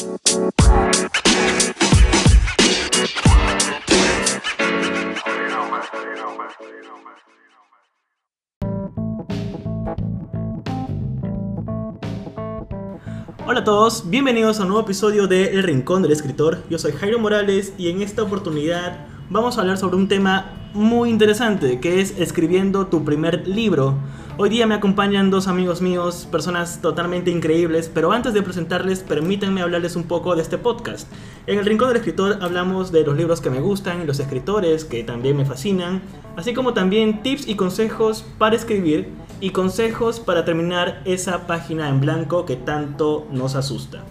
Hola a todos, bienvenidos a un nuevo episodio de El Rincón del Escritor. Yo soy Jairo Morales y en esta oportunidad vamos a hablar sobre un tema muy interesante que es escribiendo tu primer libro. Hoy día me acompañan dos amigos míos, personas totalmente increíbles, pero antes de presentarles, permítanme hablarles un poco de este podcast. En el Rincón del Escritor hablamos de los libros que me gustan y los escritores que también me fascinan, así como también tips y consejos para escribir y consejos para terminar esa página en blanco que tanto nos asusta.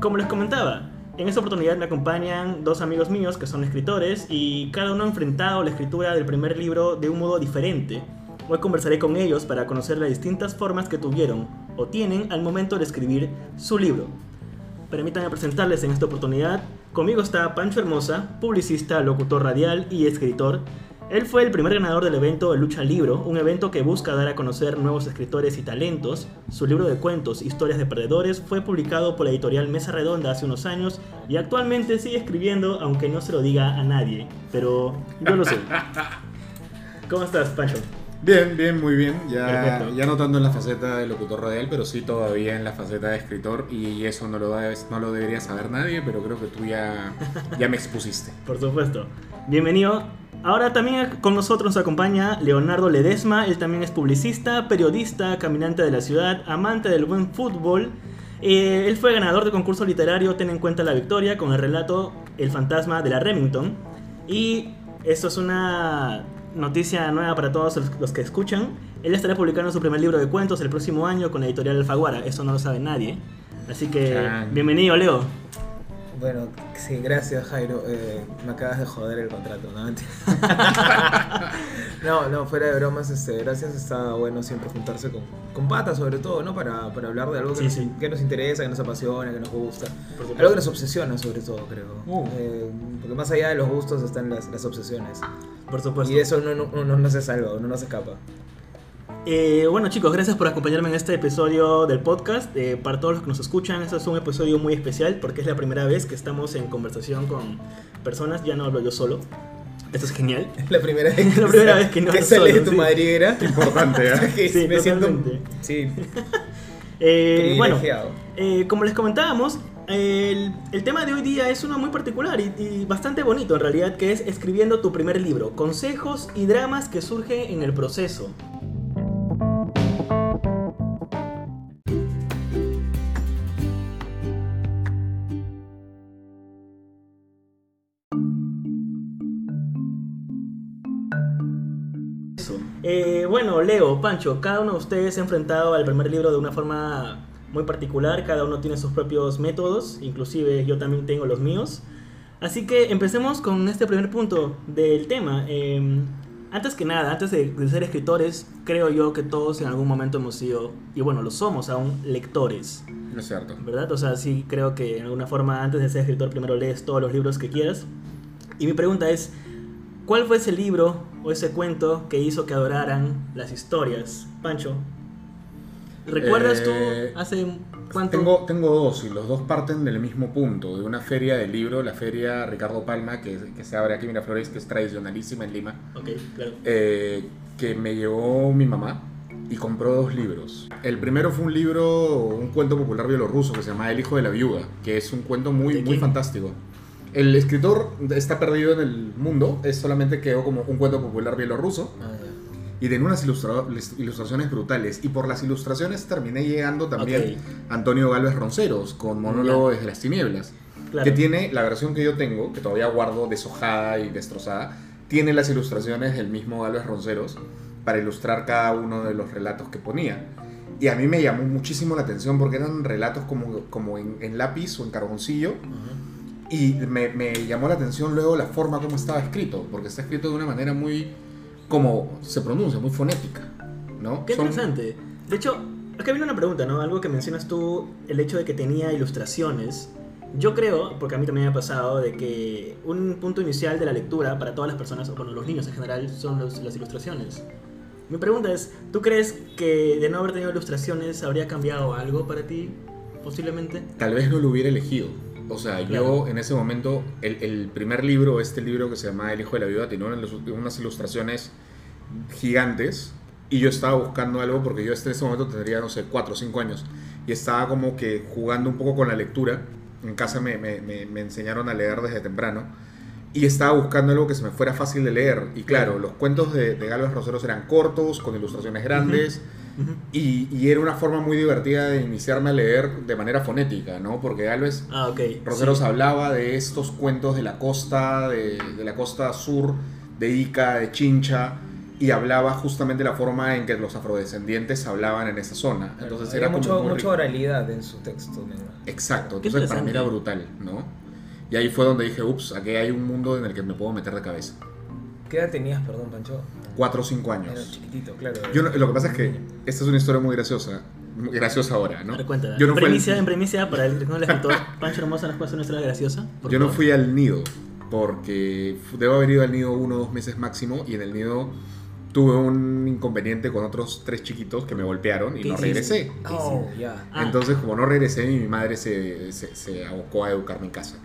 Como les comentaba, en esta oportunidad me acompañan dos amigos míos que son escritores y cada uno ha enfrentado la escritura del primer libro de un modo diferente. Hoy conversaré con ellos para conocer las distintas formas que tuvieron o tienen al momento de escribir su libro. Permítanme presentarles en esta oportunidad. Conmigo está Pancho Hermosa, publicista, locutor radial y escritor. Él fue el primer ganador del evento Lucha Libro, un evento que busca dar a conocer nuevos escritores y talentos. Su libro de cuentos, Historias de Perdedores, fue publicado por la editorial Mesa Redonda hace unos años y actualmente sigue escribiendo, aunque no se lo diga a nadie. Pero yo lo sé. ¿Cómo estás, Pancho? Bien, bien, muy bien. Ya, Perfecto. ya no tanto en la faceta de locutor radial, pero sí todavía en la faceta de escritor. Y eso no lo, no lo debería saber nadie, pero creo que tú ya, ya me expusiste. Por supuesto. Bienvenido. Ahora también con nosotros nos acompaña Leonardo Ledesma. Él también es publicista, periodista, caminante de la ciudad, amante del buen fútbol. Eh, él fue ganador del concurso literario Ten en cuenta la victoria con el relato El fantasma de la Remington. Y esto es una noticia nueva para todos los, que escuchan. Él estará publicando su primer libro de cuentos el próximo año con la editorial Alfaguara. Eso no lo sabe nadie. Así que Chan. bienvenido, Leo. Bueno, sí, gracias Jairo. Eh, me acabas de joder el contrato, ¿no? no, no, fuera de bromas, este, gracias. Está bueno siempre juntarse con, con patas, sobre todo, ¿no? Para, para hablar de algo que, Sí, nos, sí. que nos interesa, que nos apasiona, que nos gusta. Algo que nos obsesiona, sobre todo, creo. Uh. Eh, porque más allá de los gustos están las, las obsesiones. Por supuesto. Y de eso uno, no- uno no se salva, uno no se escapa. Eh, bueno chicos, gracias por acompañarme en este episodio del podcast. Eh, para todos los que nos escuchan, este es un episodio muy especial porque es la primera vez que estamos en conversación con personas. Ya no hablo yo solo. Esto es genial. La primera vez que, La primera vez que no que hablo sale de solo, tu sí. madriguera. Importante, ¿eh? Sí, me siento sí, Eh, bueno, eh, como les comentábamos, el, el tema de hoy día es uno muy particular y, y bastante bonito en realidad, que es escribiendo tu primer libro. Consejos y dramas que surgen en el proceso. Bueno, Leo, Pancho, cada uno de ustedes se ha enfrentado al primer libro de una forma muy particular, cada uno tiene sus propios métodos, inclusive yo también tengo los míos. Así que empecemos con este primer punto del tema. Eh, antes que nada, antes de, de ser escritores, creo yo que todos en algún momento hemos sido, y bueno, lo somos aún, lectores, No es cierto. ¿verdad? O sea, sí creo que en alguna forma antes de ser escritor primero lees todos los libros que quieras. Y mi pregunta es, ¿cuál fue ese libro o ese cuento que hizo que adoraran las historias? Pancho, ¿recuerdas Eh, tú hace cuánto? Tengo, tengo dos y los dos parten del mismo punto, de una feria del libro, la feria Ricardo Palma, que, que se abre aquí en Miraflores, que es tradicionalísima en Lima. Ok, claro. eh, que me llevó mi mamá y compró dos libros. El primero fue un libro, un cuento popular bielorruso que se llama El hijo de la viuda, que es un cuento ¿De muy, muy fantástico. El escritor está perdido en el mundo, es solamente quedó como un cuento popular bielorruso Ah, y tenía unas ilustra- ilustraciones brutales. Y por las ilustraciones terminé llegando también a Antonio Galvez Ronceros con Monólogo desde las tinieblas Claro. que tiene la versión que yo tengo, que todavía guardo deshojada y destrozada, tiene las ilustraciones del mismo Galvez Ronceros para ilustrar cada uno de los relatos que ponía. Y a mí me llamó muchísimo la atención porque eran relatos como, como en, en lápiz o en carboncillo. Y me, me llamó la atención luego la forma como estaba escrito, porque está escrito de una manera muy, como se pronuncia, muy fonética. ¿no? Qué Son- interesante. De hecho, acá viene una pregunta, ¿no? Algo que mencionas tú, el hecho de que tenía ilustraciones. Yo creo, porque a mí también me ha pasado, de que un punto inicial de la lectura para todas las personas, o bueno, los niños en general, son los- las ilustraciones. Mi pregunta es, ¿tú crees que de no haber tenido ilustraciones habría cambiado algo para ti? Posiblemente. Tal vez no lo hubiera elegido. O sea, yo en ese momento, el, el primer libro, este libro que se llama El hijo de la viuda, tenía unas, unas ilustraciones gigantes. Y yo estaba buscando algo porque yo hasta ese momento tendría, no sé, 4 o 5 años. Y estaba como que jugando un poco con la lectura. En casa me, me- me- me enseñaron a leer desde temprano. Y estaba buscando algo que se me fuera fácil de leer. Y claro, los cuentos de, de Galvez Roseros eran cortos, con ilustraciones grandes. Y, y era una forma muy divertida de iniciarme a leer de manera fonética, ¿no? Porque Galvez Ah, ok. Roseros sí. hablaba de estos cuentos de la costa, de, de la costa sur, de Ica, de Chincha, y hablaba justamente de la forma en que los afrodescendientes hablaban en esa zona. Entonces era como mucho, muy mucha oralidad en su texto. ¿no? Exacto, entonces para mí era brutal, ¿no? Y ahí fue donde dije, ups, aquí hay un mundo en el que me puedo meter de cabeza. ¿Qué edad tenías, perdón, Pancho? Cuatro o cinco Era años. chiquitito, claro. Yo lo que pasa es que esta es una historia muy graciosa, graciosa ahora, ¿no? Cuéntala. Yo no en, fui al- primicia, en primicia, para el, no el escritor, Pancho Hermosa nos puede hacer una historia graciosa. Yo no fui al nido porque debo haber ido al nido uno o dos meses máximo y en el nido tuve un inconveniente con otros tres chiquitos que me golpearon y ¿Qué no hiciste? regresé. Oh, ya. Ah. Entonces como no regresé mi madre se, se, se abocó a educarme en casa.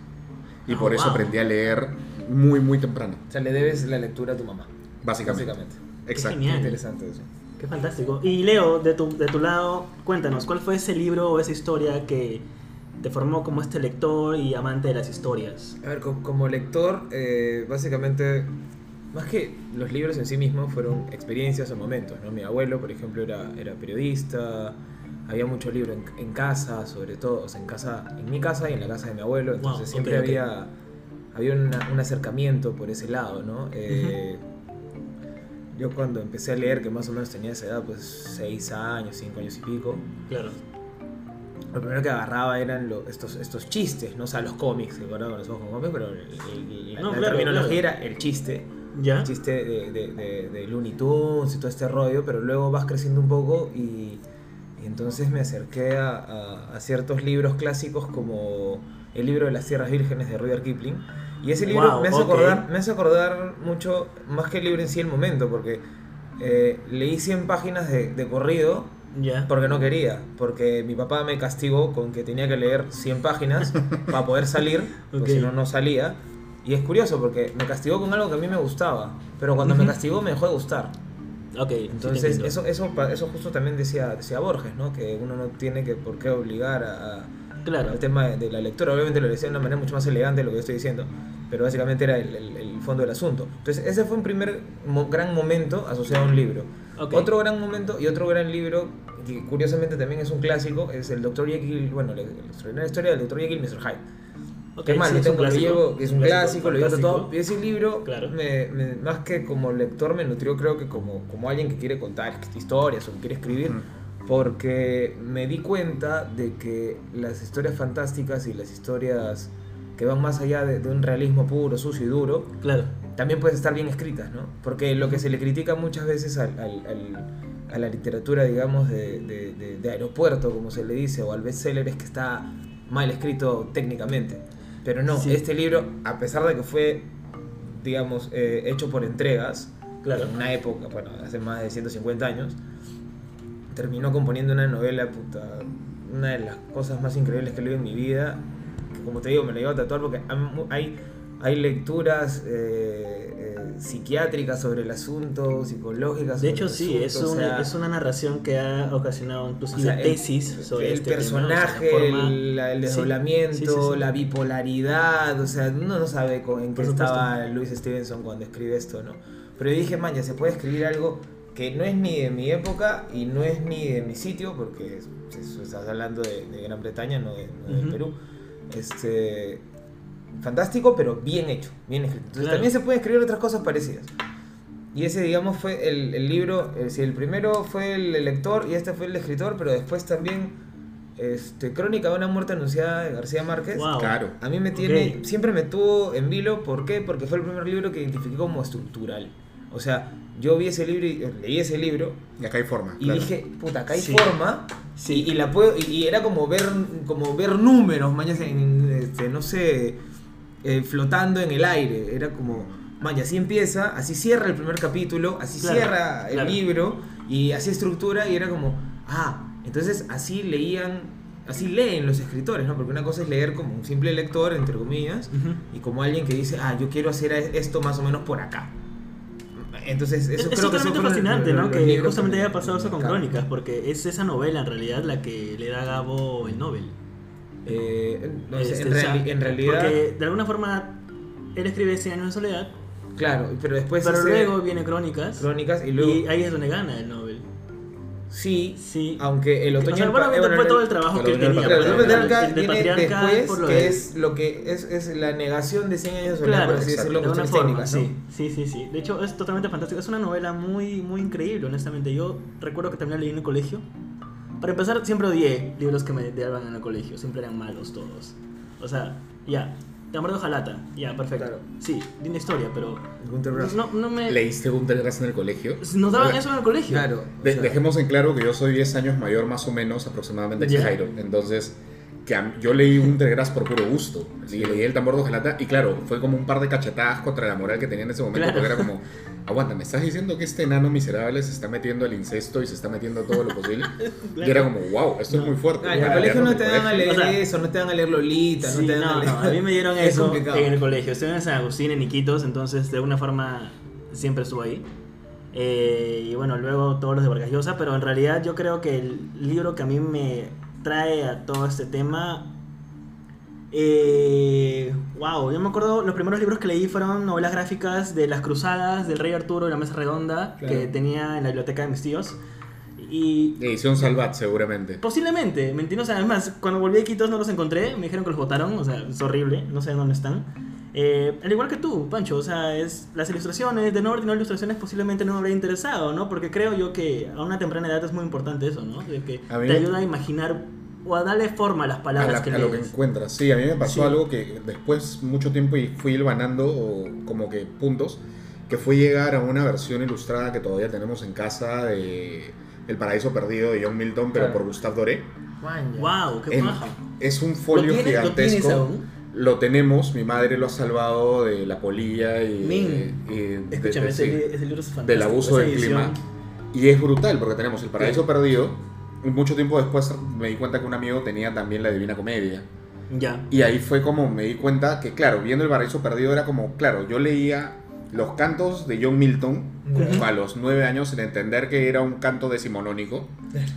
Y Ah, por eso wow. aprendí a leer muy muy temprano, O sea, le debes la lectura a tu mamá. básicamente. Básicamente. Exacto. genial. Qué interesante eso. Qué fantástico. Y Leo, de tu, de tu lado, cuéntanos, ¿cuál fue ese libro o esa historia que te formó como este lector y amante de las historias? A ver, co- como, lector, eh, básicamente, más que los libros en sí mismos, fueron experiencias o momentos, ¿no? Mi abuelo, por ejemplo, era, era periodista, había mucho libro en, en casa, sobre todo, o sea, en casa, en mi casa y en la casa de mi abuelo, entonces Wow, siempre ok, ok. había, había una- un acercamiento por ese lado, ¿no? Eh, Yo cuando empecé a leer, que más o menos tenía esa edad, pues 6 años, 5 años y pico, Claro. lo primero que agarraba eran lo- estos, estos chistes, no o sea, los cómics, que guardaba con los ojos cómics, pero el- el- No, la claro, terminología claro. era el chiste, ¿Ya? el chiste de, de, de- de Looney Tunes y todo este rollo, pero luego vas creciendo un poco y, y entonces me acerqué a, a- a ciertos libros clásicos como el libro de las Tierras Vírgenes de Rudyard Kipling. Y ese libro Wow, me, hace ok. acordar, me hace acordar mucho, más que el libro en sí, el momento, porque eh, leí 100 páginas de, de corrido ¿Ya? porque no quería, porque mi papá me castigó con que tenía que leer 100 páginas para poder salir, porque Ok. si no, no salía. Y es curioso porque me castigó con algo que a mí me gustaba, pero cuando me Ujú. castigó me dejó de gustar. Ok. sí te Entonces, entiendo. eso, eso, eso justo también decía, decía Borges, ¿no? Que uno no tiene que por qué obligar a, a- Claro. al tema de, de la lectura. Obviamente lo decía de una manera mucho más elegante de lo que yo estoy diciendo, pero básicamente era el, el- el fondo del asunto. Entonces, ese fue un primer mo- gran momento asociado a un libro. Ok. Otro gran momento y otro gran libro, que curiosamente también es un clásico, es el Dr. Jekyll, bueno, la, extraordinaria historia del Dr. Jekyll y Mr. Hyde. Ok, que más, sí, es un clásico, llevo, es un clásico, lo llevo todo. Y ese libro, Claro. me, me- más que como lector, me nutrió, creo que como, como alguien que quiere contar historias o que quiere escribir. Porque me di cuenta de que las historias fantásticas y las historias que van más allá de, de un realismo puro, sucio y duro, Claro. también pueden estar bien escritas, ¿no? Porque lo que se le critica muchas veces al- al- al- a la literatura, digamos, de, de- de- aeropuerto, como se le dice, o al bestseller, es que está mal escrito técnicamente. Pero no, Sí. este libro, a pesar de que fue, digamos, eh, hecho por entregas, Claro. en una época, bueno, hace más de 150 años, terminó componiendo una novela, puta, una de las cosas más increíbles que he leído en mi vida, que como te digo, me la llevo a tatuar porque hay, hay lecturas eh, eh, psiquiátricas sobre el asunto, psicológicas De hecho, el sí, es, asunto, o un- sea, es una narración que ha ocasionado inclusive o sea, el- tesis sobre el este tema, o sea, personaje, forma- el, el desdoblamiento, sí, sí, sí. la bipolaridad, o sea, uno no sabe en qué estaba Luis Stevenson cuando escribe esto, ¿no? Pero yo dije, man, ya se puede escribir algo que no es ni de mi época y no es ni de mi sitio, porque es- es- estás hablando de, de Gran Bretaña, no de, no de Ujú. Perú. Este, fantástico, pero bien hecho, bien escrito. Entonces Claro. también se pueden escribir otras cosas parecidas. Y ese, digamos, fue el, el libro, es decir, el primero fue el lector y este fue el escritor, pero después también este, Crónica de una muerte anunciada de García Márquez. Wow. Claro. A mí me tiene, siempre me tuvo en vilo, ¿por qué? Porque fue el primer libro que identifiqué como estructural. O sea, yo vi ese libro y leí ese libro Y acá hay forma. y claro. dije, puta, acá hay Sí. forma. Sí. Y, y la puedo, y, y era como ver, como ver números, mañas, en, este, no sé, eh, flotando en el aire. Era como, man, así empieza, así cierra el primer capítulo, así Claro, cierra el claro. libro, y así estructura, y era como, ah, entonces así leían, así leen los escritores, ¿no? Porque una cosa es leer como un simple lector, entre comillas, y como alguien que dice, ah, yo quiero hacer esto más o menos por acá. Entonces, eso Es, es creo que son los- fascinante, ¿no? Que justamente me- haya pasado eso con. Crónicas, porque es esa novela en realidad la que le da a Gabo el Nobel. Eh, no sé, Este, en, reali- en realidad, Porque de alguna forma él escribe 100 años de soledad, claro, pero después pero luego viene Crónicas, crónicas y luego y ahí es donde gana el Nobel. Sí, Sí. aunque el O otoño sea, del bueno, eh, bueno, fue todo el- trabajo que él tenía. Pero del el- Patriarca viene después, por lo que de- es lo que es, es la negación de 100 años de soledad, Claro, por así decirlo, de cuestiones forma, técnicas, ¿no? sí, sí, sí, sí. De hecho, es totalmente fantástico. Es una novela muy, muy increíble, honestamente. Yo recuerdo que también la leí en el colegio. Para empezar, siempre odié libros que me daban en el colegio. Siempre eran malos todos. O sea, ya. Tambor de hojalata. Ya, perfecto. Claro. Sí, linda historia, pero... Gunter Grass. No, no me... ¿Leíste Gunter Grass en el colegio? Nos daban eso en el colegio. Claro. o de- sea, dejemos en claro que yo soy 10 años mayor más o menos aproximadamente que. Jairo. Entonces, que a- yo leí Gunter Grass por puro gusto. Y leí El tambor de hojalata y claro, fue como un par de cachetadas contra la moral que tenía en ese momento. Claro. Porque era como, aguanta, ¿me estás diciendo que este enano miserable se está metiendo al incesto y se está metiendo todo lo posible? Y era como, wow, esto es muy fuerte. Ah, en el colegio no te dan a leer O sea, eso, no te dan a leer Lolita, Sí, no te dan no, a leer... no, a mí me dieron Es eso complicado. en el colegio. Estuve en San Agustín, en Iquitos, entonces de alguna forma siempre estuve ahí. Eh, y bueno, luego todos los de Vargas Llosa, pero en realidad yo creo que el libro que a mí me trae a todo este tema. Eh, wow, yo me acuerdo, los primeros libros que leí fueron novelas gráficas de las cruzadas del Rey Arturo y la Mesa Redonda Claro. que tenía en la biblioteca de mis tíos. Y Edición Salvat, seguramente. Posiblemente, mentira, o sea, además, cuando volví a Iquitos no los encontré, me dijeron que los votaron, o sea, es horrible, no sé dónde están. Eh, al igual que tú, Pancho, o sea, es las ilustraciones, de no haber tenido ilustraciones posiblemente no me habría interesado, ¿no? Porque creo yo que a una temprana edad es muy importante eso, ¿no? De que A te me- ayuda a imaginar o a darle forma a las a, palabras la- que a lo que encuentras. Sí, a mí me pasó Sí. algo que después mucho tiempo y fui hilvanando o como que puntos, que fue llegar a una versión ilustrada que todavía tenemos en casa de El Paraíso Perdido de John Milton, pero Claro. por Gustave Doré. ¡Wow! ¡Qué En- paja! es un folio ¿Lo tienes- lo tienes gigantesco. aún? Lo tenemos, mi madre lo ha salvado de la polilla y, y de- Escúchame, de- ese, li- ese libro es del abuso del clima. Y es brutal porque tenemos El Paraíso Perdido. Y mucho tiempo después me di cuenta que un amigo tenía también La Divina Comedia. Ya. Y ahí fue como me di cuenta que, claro, viendo El Paraíso Perdido era como, claro, yo leía los cantos de John Milton a los nueve años sin entender que era un canto decimonónico,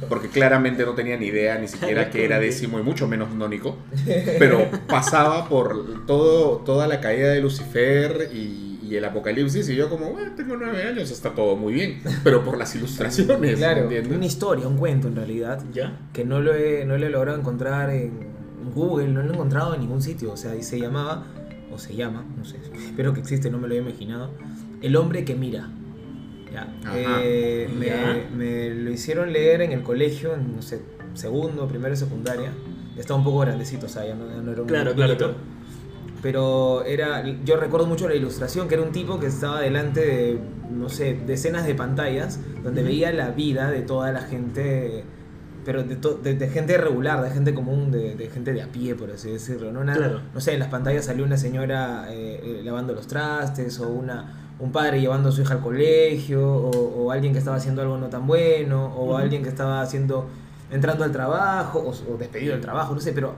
porque claramente no tenía ni idea ni siquiera que era décimo y mucho menos nónico, pero pasaba por todo, toda la caída de Lucifer y, y el apocalipsis y yo como, bueno, tengo nueve años, está todo muy bien, pero por las ilustraciones, Claro, ¿entiendes? una historia, un cuento en realidad, ¿Ya? que no lo he, no lo he logrado encontrar en Google, no lo he encontrado en ningún sitio, o sea, y se llamaba, o se llama, no sé, espero que existe, no me lo he imaginado, El hombre que mira. Ya. Eh, me, Ya. me lo hicieron leer en el colegio, en, no sé, segundo, primero y secundaria. Estaba un poco grandecito, o sea, ya no, ya no era un Claro, claro, claro. Pero era, yo recuerdo mucho la ilustración, que era un tipo que estaba delante de, no sé, decenas de pantallas, donde veía la vida de toda la gente, pero de, to- de- de gente regular, de gente común, de, de gente de a pie, por así decirlo. ¿no? Una- Claro. no sé, en las pantallas salió una señora eh, eh, lavando los trastes, o una, un padre llevando a su hija al colegio, o, o alguien que estaba haciendo algo no tan bueno, o alguien que estaba haciendo, entrando al trabajo, o, o despedido del trabajo, no sé, pero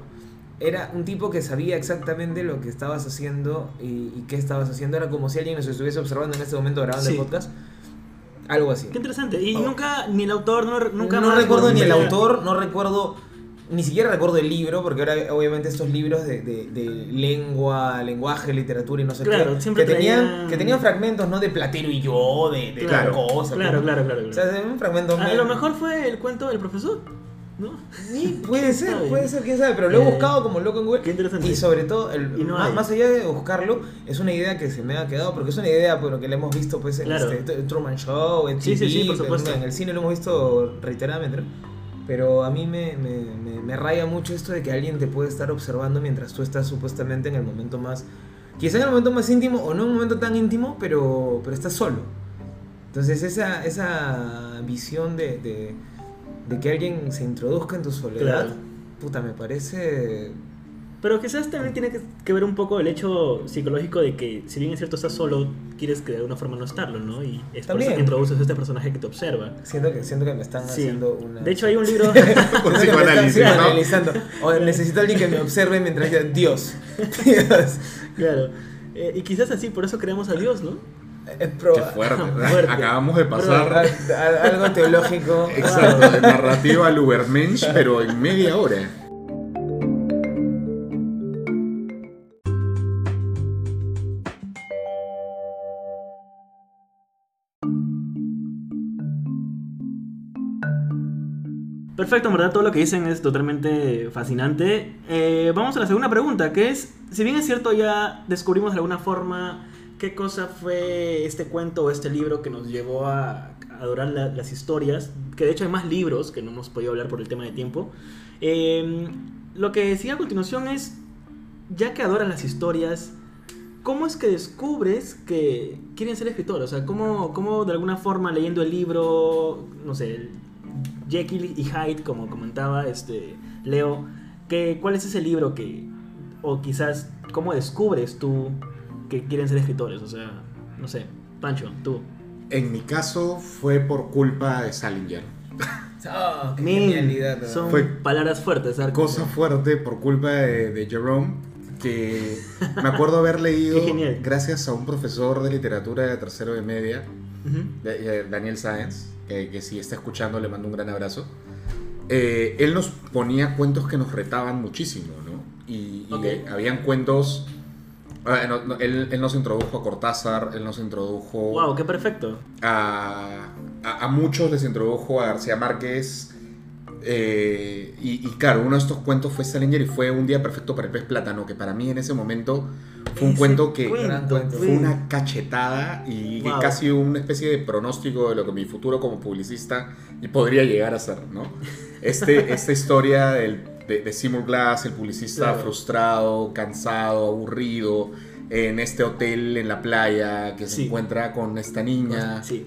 era un tipo que sabía exactamente lo que estabas haciendo y, y qué estabas haciendo. Era como si alguien nos estuviese observando en este momento grabando Sí. el podcast. Algo así. Qué interesante. Y Oh. nunca, ni el autor, no, nunca no más recuerdo ni el a- autor, no recuerdo, ni siquiera recuerdo el libro, porque ahora obviamente estos libros de, de- de lengua, lenguaje, literatura y no sé Claro, qué, siempre que, tenían, que tenían fragmentos, ¿no? De Platero y yo, de, de Claro, cosa. Claro, ¿no? claro, claro. O claro. sea, un fragmento A lo mejor fue el cuento del profesor, ¿no? Sí, puede ser, puede ser, quién sabe, pero lo he Eh, buscado como loco en Google. qué interesante. Y sobre todo, el- Y no más, más allá de buscarlo, es una idea que se me ha quedado, porque es una idea por lo que le hemos visto pues, en Claro. este, t- Truman Show, en Sí, TV, sí, por en- supuesto. en el cine lo hemos visto reiteradamente, ¿no? Pero a mí me, me, me, me raya mucho esto de que alguien te puede estar observando mientras tú estás supuestamente en el momento más... Quizá en el momento más íntimo o no en un momento tan íntimo, pero, pero estás solo. Entonces esa, esa visión de, de, de que alguien se introduzca en tu soledad, Claro. puta, me parece Pero quizás también tiene que, que ver un poco el hecho psicológico de que, si bien es cierto, estás solo, quieres que de alguna forma no estarlo, ¿no? Y es por eso que introduces a este personaje que te observa. Siento que, siento que me están Sí. haciendo una... De hecho, hay un libro. Están psicoanálisis, ¿no? O necesito a alguien que me observe mientras diga Dios. Dios. claro. Eh, y quizás así, por eso creamos a Dios, ¿no? Es Qué. Fuerte. Acabamos de pasar. Algo teológico. Exacto, de narrativa al Ubermensch, pero en media hora. Perfecto, en verdad todo lo que dicen es totalmente fascinante. Eh, vamos a la segunda pregunta, que es, si bien es cierto ya descubrimos de alguna forma qué cosa fue este cuento o este libro que nos llevó a adorar la- las historias, que de hecho hay más libros que no hemos podido hablar por el tema de tiempo, eh, lo que sigue a continuación es, ya que adoras las historias, ¿cómo es que descubres que quieren ser escritor? O sea, ¿cómo, cómo de alguna forma leyendo el libro, no sé, Jekyll y Hyde, como comentaba este Leo, que, ¿cuál es ese libro que, o quizás, cómo descubres tú que quieren ser escritores? O sea, no sé, Pancho, tú. En mi caso fue por culpa de Salinger. Oh, qué Men, genialidad. ¿no? son Fue palabras fuertes. ¿sabes? Cosa fuerte por culpa de, de Jerome, que me acuerdo haber leído Qué genial. gracias a un profesor de literatura de tercero de media, Ujú. de- de Daniel Sáenz, que, que si está escuchando le mando un gran abrazo. Eh, él nos ponía cuentos que nos retaban muchísimo, ¿no? Y, y, Ok. eh, habían cuentos... ah, no, no, él, él nos introdujo a Cortázar, él nos introdujo Wow, qué perfecto. a, a- a muchos les introdujo a García Márquez. eh, y, y claro, uno de estos cuentos fue Salinger y fue Un día perfecto para el pez plátano, que para mí en ese momento fue un cuento que cuento. fue una cachetada y casi una especie de pronóstico de lo que mi futuro como publicista podría llegar a ser, ¿no? Este, esta historia del- de, de Seymour Glass, el publicista Claro. frustrado, cansado, aburrido, en este hotel en la playa que se Sí. encuentra con esta niña Sí.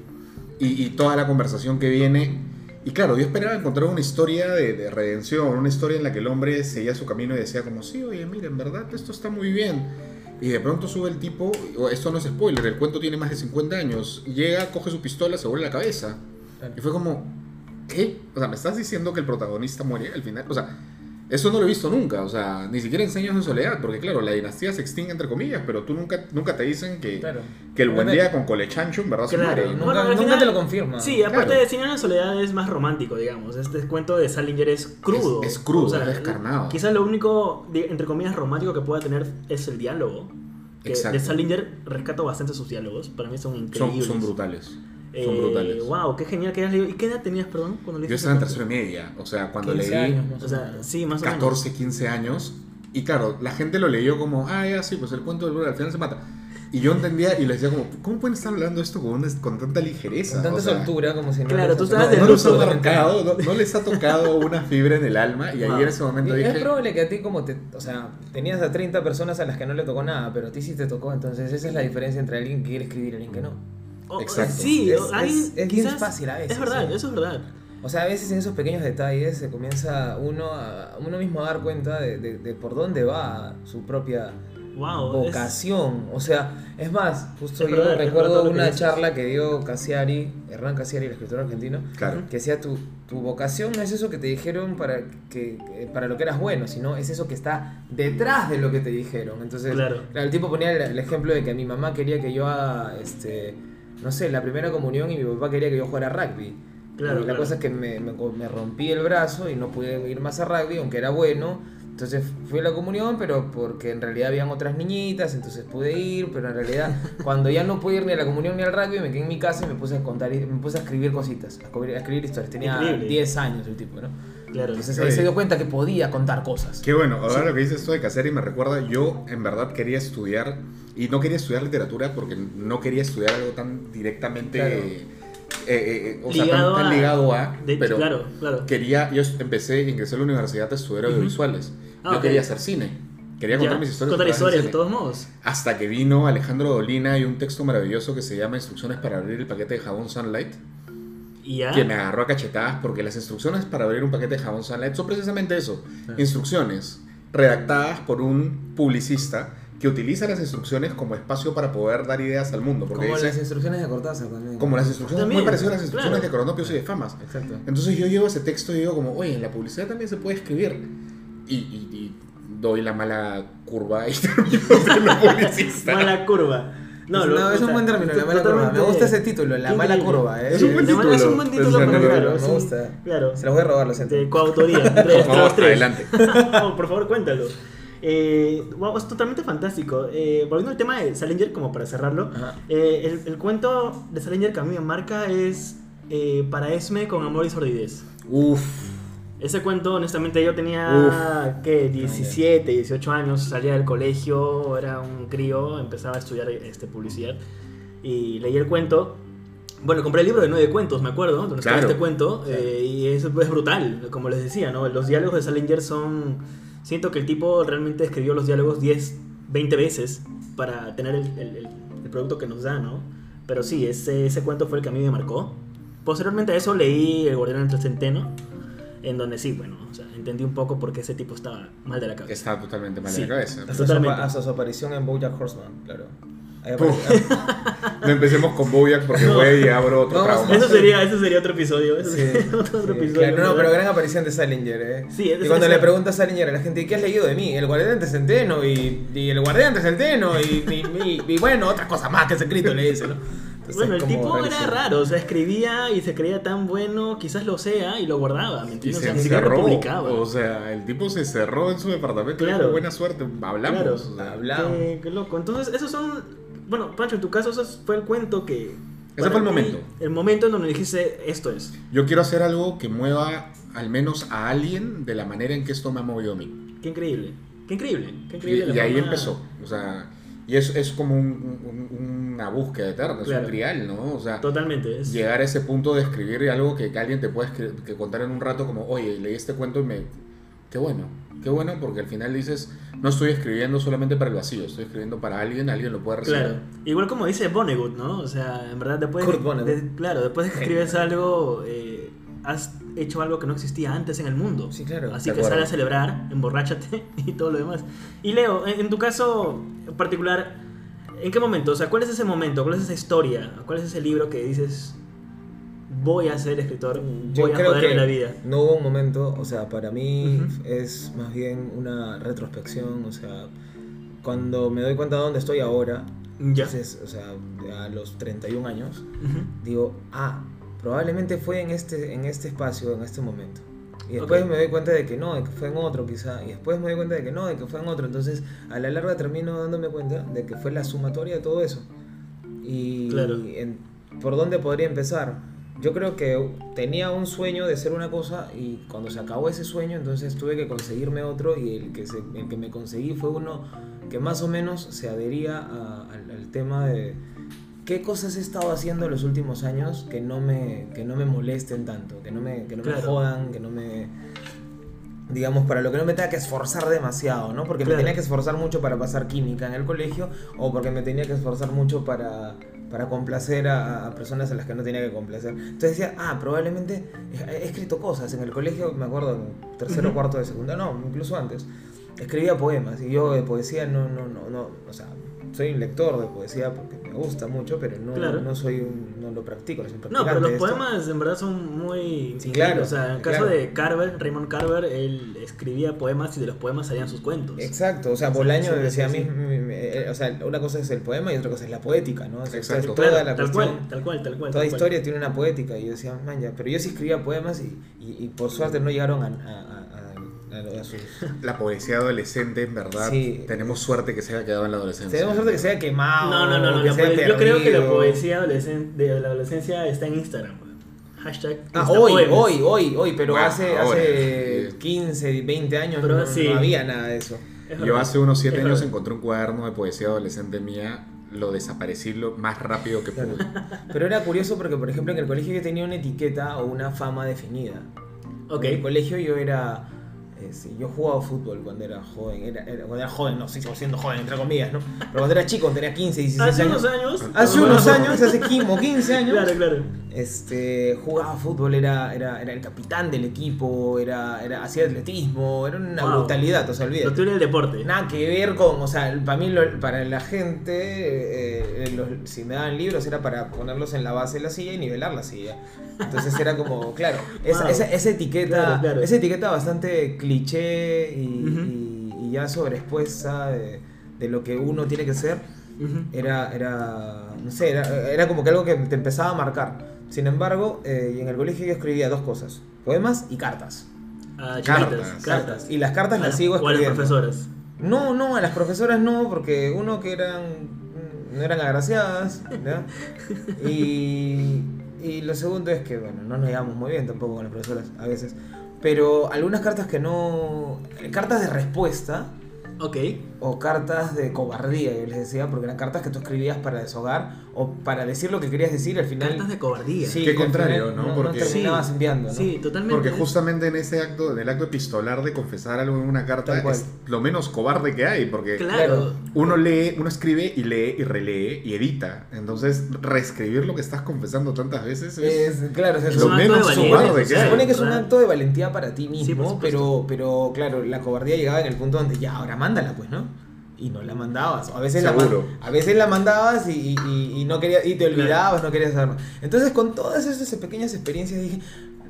y, y toda la conversación que viene. Y claro, yo esperaba encontrar una historia de, de redención, una historia en la que el hombre seguía su camino y decía como, sí, oye, mira, en verdad esto está muy bien. Y de pronto sube el tipo, esto no es spoiler, el cuento tiene más de 50 años, llega, coge su pistola, se vuelve la cabeza. Y fue como, ¿qué? O sea, ¿me estás diciendo que el protagonista muere al final? O sea, eso no lo he visto nunca, o sea, ni siquiera en Sueños de Soledad, porque claro, la dinastía se extingue entre comillas, pero tú nunca, nunca te dicen que, Claro. que el buen día con Colechancho en verdad se Claro, muere. ¿no? Nunca, Bueno, nunca final- te lo confirma. Sí, aparte Claro. de Cien años de soledad es más romántico, digamos. Este cuento de Salinger es crudo. Es- es crudo, es descarnado. Quizás lo único, de- entre comillas, romántico que pueda tener es el diálogo. Que Exacto. de Salinger rescato bastante sus diálogos. Para mí son Son, increíbles. son brutales. Son Eh, brutales. Wow, qué genial que hayas leído. ¿Y qué edad tenías, perdón? Cuando Yo leíste estaba en y media, o sea, cuando 15 leí años más O sea, menos. sí, más o menos. 14, 15 años, y claro, la gente lo leyó como, ah, ya sí, pues el cuento del brother al final se mata. Y yo entendía y les decía como, ¿cómo pueden estar hablando esto con, una- con tanta ligereza? Con tanta O sea, soltura como si no. Claro, les tú estabas No, de no les ha no, no les ha tocado una fibra en el alma y ahí Wow. en ese momento Y dije, Es probable que a ti como te, o sea, tenías a 30 personas a las que no le tocó nada, pero a ti sí te tocó, entonces esa es la diferencia entre alguien que quiere escribir y alguien que no. O- Exacto. Sí, Es- o alguien es- es bien fácil a veces, Es verdad, sí. eso es verdad. O sea, a veces en esos pequeños detalles se comienza uno a uno mismo a dar cuenta de, de- de por dónde va su propia Wow. es- vocación. O sea, es más, justo Es yo verdad, recuerdo que una charla que dio Cassiari, Hernán Cassiari, el escritor argentino, claro, que decía tu, tu vocación no es eso que te dijeron para que eh, para lo que eras bueno, sino es eso que está detrás de lo que te dijeron. Entonces, Claro. el tipo ponía el, el ejemplo de que mi mamá quería que yo haga este no sé, la primera comunión y mi papá quería que yo jugara rugby. Claro, y la claro. cosa es que me, me, me rompí el brazo y no pude ir más a rugby, aunque era bueno. Entonces fui a la comunión, pero porque en realidad habían otras niñitas, entonces pude ir, pero en realidad cuando ya no pude ir ni a la comunión ni al rugby, me quedé en mi casa y me puse a contar, y- me puse a escribir cositas, a escribir, a escribir historias. Tenía Increíble. 10 años el tipo, ¿no? Claro. Entonces ahí se dio cuenta que podía contar cosas. Qué bueno, ahora lo que dices esto de Caseri me recuerda, yo en verdad quería estudiar, y no quería estudiar literatura porque no quería estudiar algo tan directamente, Claro. eh, eh, o sea, Ligado tan, tan a- ligado a, De- pero claro, claro. quería, yo empecé, ingresé a la universidad a estudiar audiovisuales, Ah, yo ok. quería hacer cine, quería Ya, contar mis historias. Contar historias, de todos modos. Hasta que vino Alejandro Dolina y un texto maravilloso que se llama Instrucciones para abrir el paquete de jabón Sunlight, Y ya. que me agarró a cachetadas porque las instrucciones para abrir un paquete de jabón Sunlight son precisamente eso, Ah. instrucciones. redactadas por un publicista que utiliza las instrucciones como espacio para poder dar ideas al mundo. Porque Como dice- las instrucciones de Cortázar también. como las instrucciones, También, muy parecidas a las instrucciones claro. de Cronopios y de Famas. Exacto. Entonces yo llevo ese texto y digo como, oye, en la publicidad también se puede escribir. Y, y- y doy la mala curva y termino siendo publicista. Mala curva. No, lo- es un buen término, la mala curva. Me gusta ese título, la mala curva. ¿eh? Es un buen La mala- Es un buen título. título, pero claro. me gusta. Claro. Se los voy a robar, lo siento. De coautoría. los tres. adelante. No, por favor, cuéntalo. Eh, wow, es totalmente fantástico. Eh, volviendo al tema de Salinger, como para cerrarlo, eh, el, el cuento de Salinger que a mí me marca es eh, Para Esme con amor y sordidez. Uf. Ese cuento, honestamente, yo tenía, ¿qué? 17, 18 años, salía del colegio, era un crío, empezaba a estudiar este, publicidad y leí el cuento. Bueno, compré el libro de nueve cuentos, me acuerdo, donde estaba Claro. este cuento, y es, es brutal, como les decía, ¿no? Los diálogos de Salinger son... Siento que el tipo realmente escribió los diálogos 10, 20 veces para tener el, el- el- el producto que nos da, ¿no? Pero sí, ese, ese cuento fue el que a mí me marcó. Posteriormente a eso leí El Guardián del Centeno, en donde sí, bueno, o sea, entendí un poco por qué ese tipo estaba mal de la cabeza. Está totalmente mal Sí. de la cabeza. Hasta su, Totalmente. apa- hasta su aparición en Bojack Horseman, claro. No empecemos con Bojack porque No. güey, abro otro trauma. Eso sería, eso sería otro episodio. Eso Sí, sería otro sí, episodio. claro, no, pero gran aparición de Salinger, ¿eh? Sí, es- y cuando es- le pregunta a Salinger a la gente, ¿y qué has leído de mí? El guardián de Centeno y, y el guardián de Centeno y, y, y- y bueno, otras cosas más que es escrito, le dice, ¿no? Entonces, Bueno, el tipo era raro, o sea, escribía y se creía tan bueno, quizás lo sea, y lo guardaba, ¿me Y entiendes? O se sea, ni siquiera lo encerró. publicaba. O sea, el tipo se cerró en su departamento. Claro. Claro. buena suerte. Hablamos. Claro. o sea. Hablamos. Qué, qué loco. Entonces, esos son. Bueno, Pancho, en tu caso, ese fue el cuento que. Ese fue el ti, momento. El momento en donde dijiste, esto es. Yo quiero hacer algo que mueva al menos a alguien de la manera en que esto me ha movido a mí. Qué increíble. Qué increíble. Qué Y, increíble. la y ahí empezó. O sea, y es, es como un- un- una búsqueda eterna, es Claro. un trial, ¿no? O sea, Totalmente. Es, llegar a ese punto de escribir algo que, alguien te puede que contar en un rato como, oye, leí este cuento y me... Qué bueno, qué bueno porque al final dices, no estoy escribiendo solamente para el vacío, estoy escribiendo para alguien, alguien lo puede recibir. Claro. Igual como dice Vonnegut, ¿no? O sea, en verdad, después. Kurt de- claro, después de que escribes algo, eh, has hecho algo que no existía antes en el mundo. Sí, claro. Así que sale a celebrar, emborráchate y todo lo demás. Y Leo, en, en tu caso en particular, ¿en qué momento? O sea, ¿cuál es ese momento? ¿Cuál es esa historia? ¿Cuál es ese libro que dices, voy a ser escritor, Yo voy a creo que en la vida? no hubo un momento, o sea, para mí Ujú. es más bien una retrospección, o sea, cuando me doy cuenta de dónde estoy ahora, Ya. entonces, o sea, a los 31 años, Ujú. digo, ah, probablemente fue en este, en este espacio, en este momento. Y después Ok. me doy cuenta de que no, de que fue en otro quizá. Y después me doy cuenta de que no, de que fue en otro. Entonces, a la larga termino dándome cuenta de que fue la sumatoria de todo eso. Y Claro. en- por dónde podría empezar. Yo creo que tenía un sueño de ser una cosa y cuando se acabó ese sueño, entonces tuve que conseguirme otro y el que, se- el que me conseguí fue uno que más o menos se adhería a- al, al tema de qué cosas he estado haciendo en los últimos años que no me, que no me molesten tanto, que no me, que no me jodan, que no me... Digamos, para lo que no me tenga que esforzar demasiado, ¿no? Porque Claro. me tenía que esforzar mucho para pasar química en el colegio o porque me tenía que esforzar mucho para, para complacer a, a personas a las que no tenía que complacer. Entonces decía, ah, probablemente he, escrito cosas. En el colegio, me acuerdo, tercero o cuarto de secundaria, no, incluso antes, escribía poemas y yo de poesía no, no, no, no, o sea, soy un lector de poesía porque me gusta mucho, pero no, Claro. no soy un, no lo practico, no pero los poemas en verdad son muy... Sí, claro, O sea, en el caso claro. de Carver, Raymond Carver, él escribía poemas y de los poemas salían sus cuentos. Exacto, o sea, Bolaño sí, decía a sí, mí, eh, o sea, una cosa es el poema y otra cosa es la poética, ¿no? O sea, Exacto. toda Claro, la tal cuestión, cual, tal cual, tal cual. toda tal cual. historia tiene una poética y yo decía, man, ya", pero yo sí escribía poemas y, y, y por suerte no llegaron a, a, a- sus... La poesía adolescente, en verdad, Sí. tenemos suerte que se haya quedado en la adolescencia. Tenemos suerte que se haya quemado. No, no, no, no. que la se haya poe- yo creo que la poesía de la adolescencia está en Instagram. weón. Hashtag Ah, hoy, hoy, hoy, hoy, pero Bueno, hace, ahora, hace sí. 15, 20 años Pero no, sí. no había nada de eso. Es Yo hace unos 7 Es años verdad. encontré un cuaderno de poesía adolescente mía, lo desaparecí lo más rápido que Claro. pude. Pero era curioso porque, por ejemplo, en el colegio yo tenía una etiqueta o una fama definida. Ok. En el colegio yo era Eh, sí, yo jugaba fútbol cuando era joven, era, era- cuando era joven, no, sigo siendo joven, entre comillas, ¿no? Pero cuando era chico, cuando tenía 15, 16 Hace años. unos años. Hace unos años, hace 15 o 15 años, Claro, claro. este, jugaba fútbol, era, era, era el capitán del equipo, era, era, hacía atletismo, era una Wow. brutalidad, o sea, olvídate. tuyo del deporte. Nada que ver con, o sea, para mí, lo- para la gente, eh, eh, los- si me daban libros era para ponerlos en la base de la silla y nivelar la silla. Entonces era como, claro, esa, Wow. esa, esa etiqueta, Claro, claro. esa etiqueta bastante cliché y, Ujú. y- y ya sobreexpuesta de, de lo que uno tiene que ser, Ujú. era, era, no sé, era, era como que algo que te empezaba a marcar. Sin embargo, eh, en el colegio yo escribía dos cosas, poemas y cartas. Ah, Cartas, cartas. Y las cartas las sigo o a las escribiendo. profesoras. No, no, a las profesoras no, porque uno que eran no eran agraciadas, ¿ya? Y, y lo segundo es que, bueno, no nos llevamos muy bien tampoco con las profesoras a veces. Pero algunas cartas que no... Cartas de respuesta Ok. o cartas de cobardía, yo les decía, porque eran cartas que tú escribías para deshogar o para decir lo que querías decir al final... Cartas de cobardía. Sí, Qué contrario, final ¿no? No, Porque- terminabas Sí, enviando, ¿no? Sí, totalmente. Porque justamente en ese acto, en el acto epistolar de confesar algo en una carta, es lo menos cobarde que hay, porque Claro. uno lee, uno escribe y lee y relee y edita. Entonces, reescribir lo que estás confesando tantas veces es... Es, claro, Es se lo un acto menos cobarde o que Se sea, hay. supone que es un acto de valentía para ti Sí, mismo, supuesto. pero, pero claro, la cobardía llegaba en el punto donde ya, ahora mándala, pues, ¿no? Y no la mandabas. A veces, la, Seguro. man- a veces la mandabas y, y- y no querías, y te olvidabas, no querías hacerlo. Entonces, con todas esas pequeñas experiencias dije,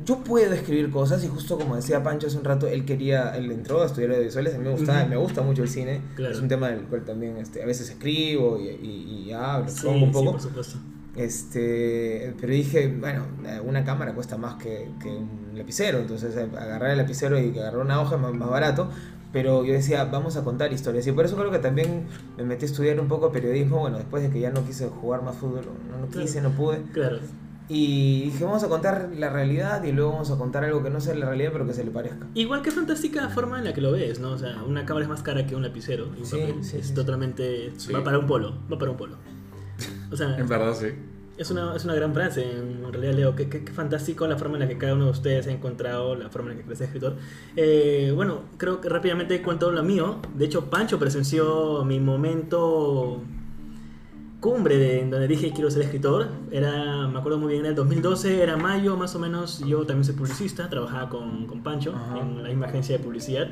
yo puedo escribir cosas y justo como decía Pancho hace un rato, él quería, él entró a estudiar audiovisuales, a mí me gustaba, Ujú. me gusta mucho el cine, Claro. es un tema del cual también este, a veces escribo y, y- y hablo, Sí, expongo un sí, poco. por supuesto. Este, pero dije, bueno, una cámara cuesta más que, que un lapicero, entonces eh, agarrar el lapicero y agarrar una hoja es más, más barato. Pero yo decía, vamos a contar historias. Y por eso creo que también me metí a estudiar un poco periodismo. Bueno, después de que ya no quise jugar más fútbol, no, no quise, no pude. Claro. Y dije, vamos a contar la realidad y luego vamos a contar algo que no sea la realidad, pero que se le parezca. Igual que fantástica forma en la que lo ves, ¿no? O sea, una cámara es más cara que un lapicero. y un Sí, papel. sí, es sí. totalmente. Sí. Va para un polo. Va para un polo. O sea, En verdad, sí. Es una, es una gran frase. En realidad, Leo, qué, qué, qué fantástico la forma en la que cada uno de ustedes ha encontrado la forma en la que crece escritor. Eh, bueno, creo que rápidamente cuento lo mío. De hecho, Pancho presenció mi momento cumbre de en donde dije quiero ser escritor. Era, me acuerdo muy bien, era el 2012, era mayo más o menos. Yo también soy publicista, trabajaba con, con Pancho Ajá. en la misma agencia de publicidad.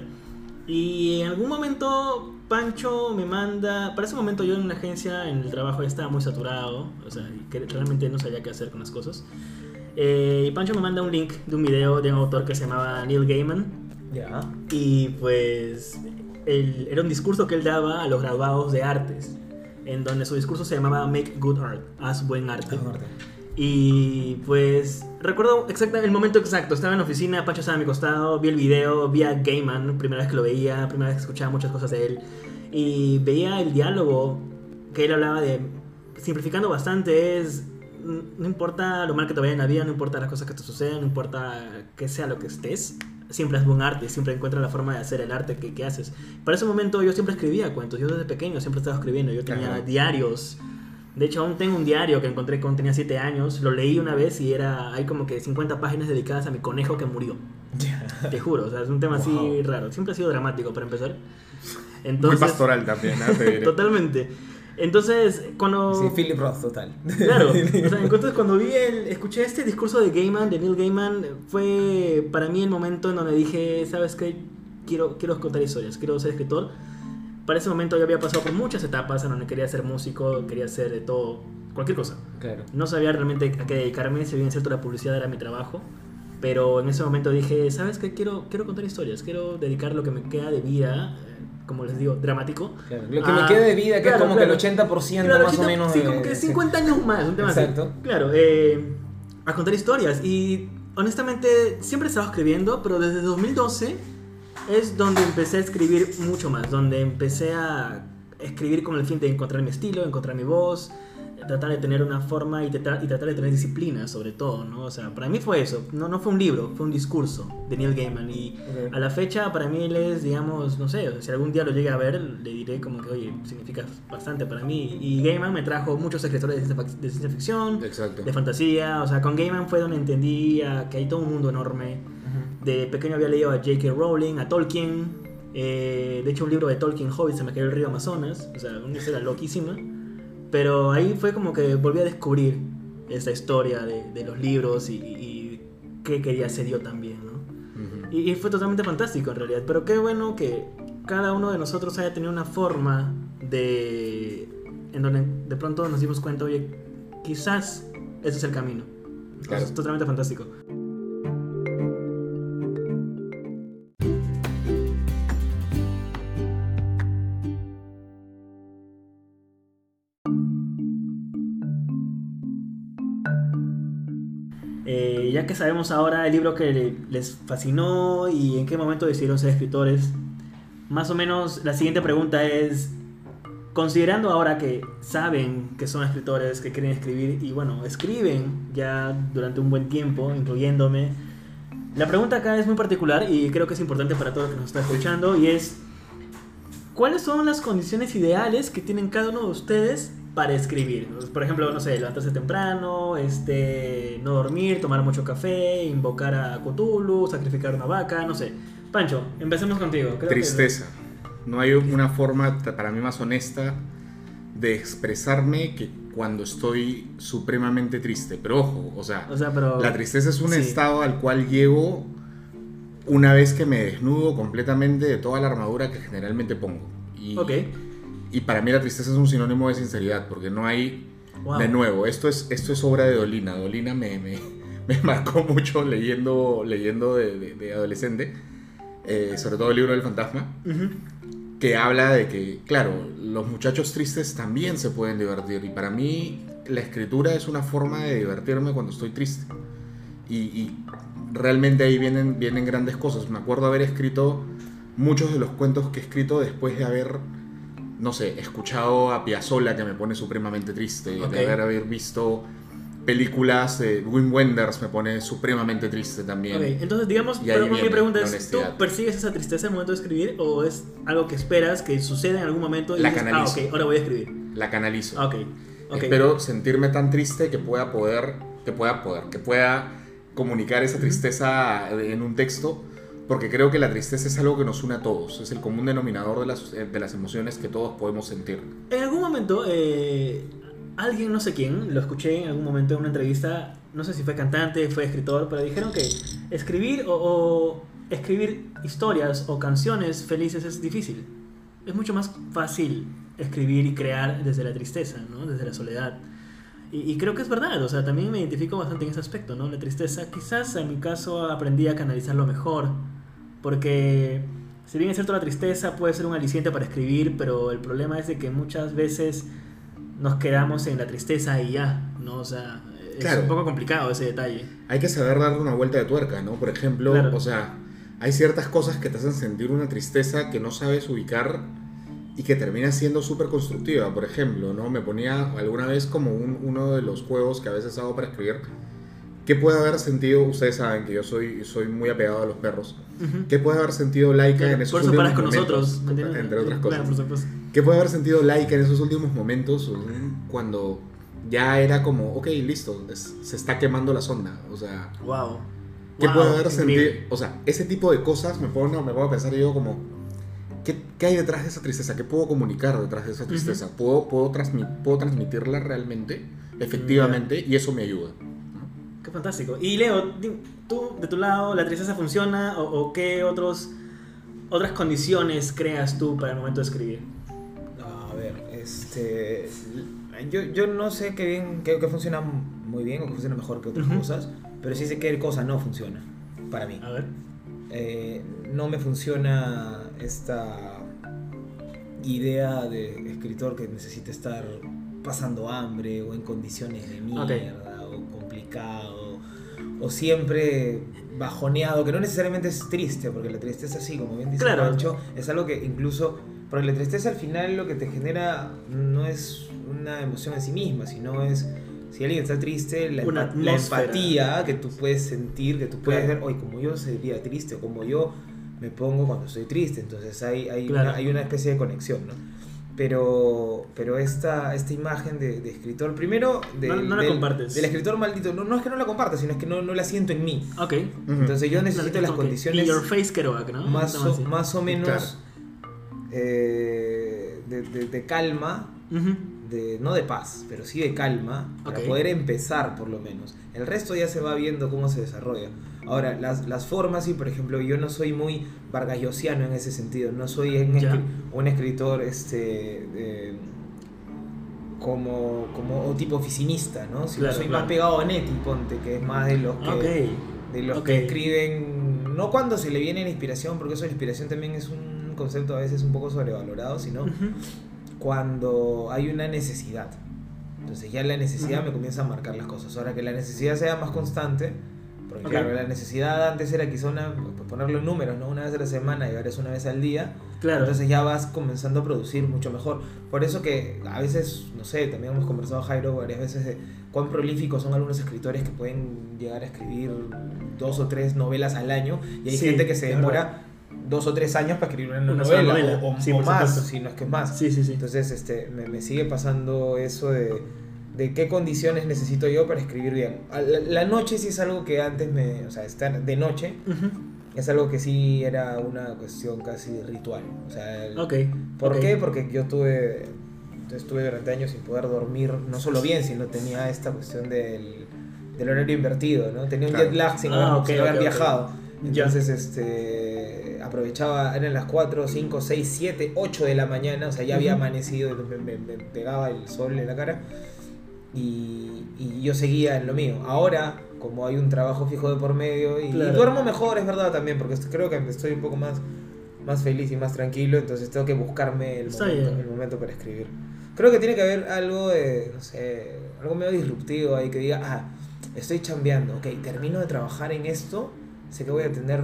Y en algún momento Pancho me manda, para ese momento yo en una agencia en el trabajo ya estaba muy saturado, o sea, que realmente no sabía qué hacer con las cosas. Eh, y Pancho me manda un link de un video de un autor que se llamaba Neil Gaiman. Ya. Y pues era un discurso que él daba a los graduados de artes, en donde su discurso se llamaba Make Good Art, haz buen arte. Y pues recuerdo exactamente el momento exacto. Estaba en la oficina, Pancho estaba a mi costado, vi el video, vi a Gaiman, primera vez que lo veía, primera vez que escuchaba muchas cosas de él. Y veía el diálogo que él hablaba de, simplificando bastante, es, no importa lo mal que te vaya en la vida, no importa las cosas que te sucedan, no importa que sea lo que estés, siempre haz buen arte, siempre encuentra la forma de hacer el arte que, que haces. Para ese momento yo siempre escribía cuentos, yo desde pequeño siempre estaba escribiendo, yo tenía Ajá. diarios. De hecho, aún tengo un diario que encontré cuando tenía 7 años. Lo leí una vez y era hay como que 50 páginas dedicadas a mi conejo que murió. Te juro, o sea, es un tema así Wow. raro. Siempre ha sido dramático para empezar. Muy Entonces, pastoral también, diré. Totalmente. Entonces, cuando Sí, Philip Roth, total. Claro, o sea, entonces cuando vi el, escuché este discurso de Gaiman, de Neil Gaiman, fue para mí el momento en donde dije, ¿sabes qué? Quiero, quiero contar historias, quiero ser escritor. Para ese momento yo había pasado por muchas etapas en donde quería ser músico, quería ser de todo, cualquier cosa. Claro. No sabía realmente a qué dedicarme, si bien cierto la publicidad era mi trabajo, pero en ese momento dije, ¿sabes qué? Quiero, quiero contar historias, quiero dedicar lo que me queda de vida, como les digo, dramático. Claro, Lo que Ah, me queda de vida, que claro, es como claro. que el 80% Claro, más o 80, menos. Sí, de- como que sí. 50 años más, un tema así. Exacto. Claro, eh, a contar historias. Y honestamente siempre he estado escribiendo, pero desde 2012 es donde empecé a escribir mucho más, donde empecé a escribir con el fin de encontrar mi estilo, encontrar mi voz, tratar de tener una forma y, tratar- y tratar de tener disciplina sobre todo, ¿no? O sea, para mí fue eso, no, no fue un libro, fue un discurso de Neil Gaiman y a la fecha para mí él es, digamos, no sé, si algún día lo llegue a ver, le diré como que, oye, significa bastante para mí. Y Gaiman me trajo muchos escritores de ciencia, fac- de ciencia ficción, Exacto. de fantasía, o sea, con Gaiman fue donde entendí que hay todo un mundo enorme. De pequeño había leído a J.K. Rowling, a Tolkien. eh, de hecho, un libro de Tolkien, Hobbit, se me cayó el río Amazonas. O sea, una historia loquísima. Pero ahí fue como que volví a descubrir esa historia de, de los libros y, y qué quería hacer yo también, ¿no? Ujú. Y, y fue totalmente fantástico en realidad. Pero qué bueno que cada uno de nosotros haya tenido una forma de. en donde de pronto nos dimos cuenta, oye, quizás ese es el camino. Claro. Es totalmente fantástico. Ya que sabemos ahora el libro que le- les fascinó y en qué momento decidieron ser escritores, más o menos la siguiente pregunta es, considerando ahora que saben que son escritores, que quieren escribir y bueno, escriben ya durante un buen tiempo, incluyéndome, la pregunta acá es muy particular y creo que es importante para todo el que nos está escuchando y es, ¿cuáles son las condiciones ideales que tienen cada uno de ustedes para escribir? Por ejemplo, no sé, levantarse temprano, este, no dormir, tomar mucho café, invocar a Cthulhu, sacrificar una vaca, no sé. Pancho, empecemos contigo. Creo que- Tristeza. No hay una forma para mí más honesta de expresarme que cuando estoy supremamente triste. Pero ojo, o sea, O sea, pero... la tristeza es un sí. estado al cual llego una vez que me desnudo completamente de toda la armadura que generalmente pongo. Y, Ok. Y para mí la tristeza es un sinónimo de sinceridad, porque no hay... Wow. De nuevo, esto es, esto es obra de Dolina. Dolina me, me, me marcó mucho leyendo, leyendo de, de- de adolescente, eh, sobre todo el libro del fantasma, Ujú. que habla de que, claro, los muchachos tristes también se pueden divertir. Y para mí la escritura es una forma de divertirme cuando estoy triste. Y, y realmente ahí vienen, vienen grandes cosas. Me acuerdo haber escrito muchos de los cuentos que he escrito después de haber, no sé, escuchado a Piazzolla que me pone supremamente triste, Ok. de haber, visto películas de Wim Wenders me pone supremamente triste también. Ok, entonces digamos, pero mi pregunta es, ¿tú persigues esa tristeza en el momento de escribir o es algo que esperas que suceda en algún momento y La dices, ah, canalizo. ok, ahora voy a escribir? La canalizo. Ah, ok, ok. Espero sentirme tan triste que pueda poder, que pueda poder, que pueda comunicar esa tristeza en un texto, porque creo que la tristeza es algo que nos une a todos, es el común denominador de las, de las emociones que todos podemos sentir. En algún momento, eh, alguien, no sé quién, lo escuché en algún momento en una entrevista, no sé si fue cantante, fue escritor, pero dijeron que escribir o, o escribir historias o canciones felices es difícil. Es mucho más fácil escribir y crear desde la tristeza, ¿no? Desde la soledad. Y, y creo que es verdad, o sea, también me identifico bastante en ese aspecto, ¿no? La tristeza, quizás en mi caso aprendí a canalizarlo mejor, porque si bien es cierto la tristeza puede ser un aliciente para escribir, pero el problema es de que muchas veces nos quedamos en la tristeza y ya, ¿no? O sea, es Claro. un poco complicado ese detalle. Hay que saber darle una vuelta de tuerca, ¿no? Por ejemplo, Claro. o sea, hay ciertas cosas que te hacen sentir una tristeza que no sabes ubicar y que termina siendo súper constructiva. Por ejemplo, ¿no? Me ponía alguna vez como un- uno de los juegos que a veces hago para escribir. ¿Qué puede haber sentido? Ustedes saben que yo soy, soy muy apegado a los perros. Ujú. ¿Qué puede haber sentido Laika Claro, en esos por eso últimos paras con momentos? nosotros. Entre otras Claro, cosas. por supuesto. ¿Qué puede haber sentido Laika en esos últimos momentos mm, cuando ya era como, ok, listo, es- se está quemando la sonda? O sea, Wow. ¿qué Wow, puede haber sentido? O sea, ese tipo de cosas me pongo, me pongo a pensar y digo como, ¿qué, qué hay detrás de esa tristeza? ¿Qué puedo comunicar detrás de esa tristeza? ¿Puedo, puedo, transmi- ¿Puedo transmitirla realmente, efectivamente? Y eso me ayuda. Fantástico. Y Leo, tú, de tu lado, ¿la tristeza funciona o, o qué otros, otras condiciones creas tú para el momento de escribir? A ver, este. Yo, yo no sé qué bien, qué, qué funciona muy bien o qué funciona mejor que otras Ujú. cosas, pero sí sé qué cosa no funciona para mí. A ver. Eh, no me funciona esta idea de escritor que necesita estar pasando hambre o en condiciones de mierda o complicado o siempre bajoneado, que no necesariamente es triste, porque la tristeza sí, como bien dice Claro. Pancho, es algo que incluso, porque la tristeza al final lo que te genera no es una emoción en sí misma, sino es, si alguien está triste, la, Una empatía que tú puedes sentir, que tú puedes Claro. ver, hoy como yo sería triste, o como yo me pongo cuando estoy triste, entonces hay, hay, Claro. una, hay una especie de conexión, ¿no? Pero, pero esta, esta imagen de, de escritor, primero, de, No- no la del, compartes. del escritor maldito, no, no es que no la comparta, sino es que no, no la siento en mí. Ok. Entonces yo necesito las condiciones Y your face Kerouac, ¿no? más, o, más o menos Claro. eh, de, de- de calma, Ujú. De, no de paz, pero sí de calma, para poder empezar por lo menos. El resto ya se va viendo cómo se desarrolla. Ahora, las, las formas, sí, por ejemplo, yo no soy muy vargallosiano en ese sentido, no soy un, Ya. escri- un escritor este, como, como o tipo oficinista, ¿no? Si Claro, soy claro. más pegado a Nettie, ponte, que es más de los que, Ok. de los que escriben, no cuando se le viene la inspiración, porque eso de la inspiración también es un concepto a veces un poco sobrevalorado, sino Ujú. Cuando hay una necesidad. Entonces ya la necesidad Ujú. me comienza a marcar las cosas. Ahora que la necesidad sea más constante, porque Ok. claro, la necesidad antes era quizá una, ponerlo en números, ¿no? Una vez a la semana y ahora es una vez al día. Claro. Entonces ya vas comenzando a producir mucho mejor. Por eso que a veces, no sé, también hemos conversado Jairo varias veces de cuán prolíficos son algunos escritores que pueden llegar a escribir dos o tres novelas al año y hay Sí, gente que se demora dos o tres años para escribir una, novela, novela. o, o- Sí, o más, supuesto. si no es que es más. Sí, sí, sí. Entonces este, me, me sigue pasando eso de, de qué condiciones necesito yo para escribir bien. A La, la noche sí es algo que antes me, o sea, estar de noche es algo que sí era una cuestión casi ritual. O sea, el- Ok. ¿Por qué? Porque yo tuve, estuve durante años sin poder dormir, no solo bien, sino tenía esta cuestión del, del horario invertido, ¿no? Tenía un Claro. jet lag sin Ah, haber, sin haber ok, viajado. Ya. Entonces, este, aprovechaba, eran las 4, 5, 6, 7, 8 de la mañana, o sea, ya había amanecido, me, me- me pegaba el sol en la cara y, y yo seguía en lo mío. Ahora, como hay un trabajo fijo de por medio y, y Claro. duermo mejor, es verdad también, porque creo que estoy un poco más, más feliz y más tranquilo, entonces tengo que buscarme el momento, el momento para escribir. Creo que tiene que haber algo de, no sé, algo medio disruptivo ahí que diga, ah, estoy chambeando, ok, termino de trabajar en esto, sé que voy a tener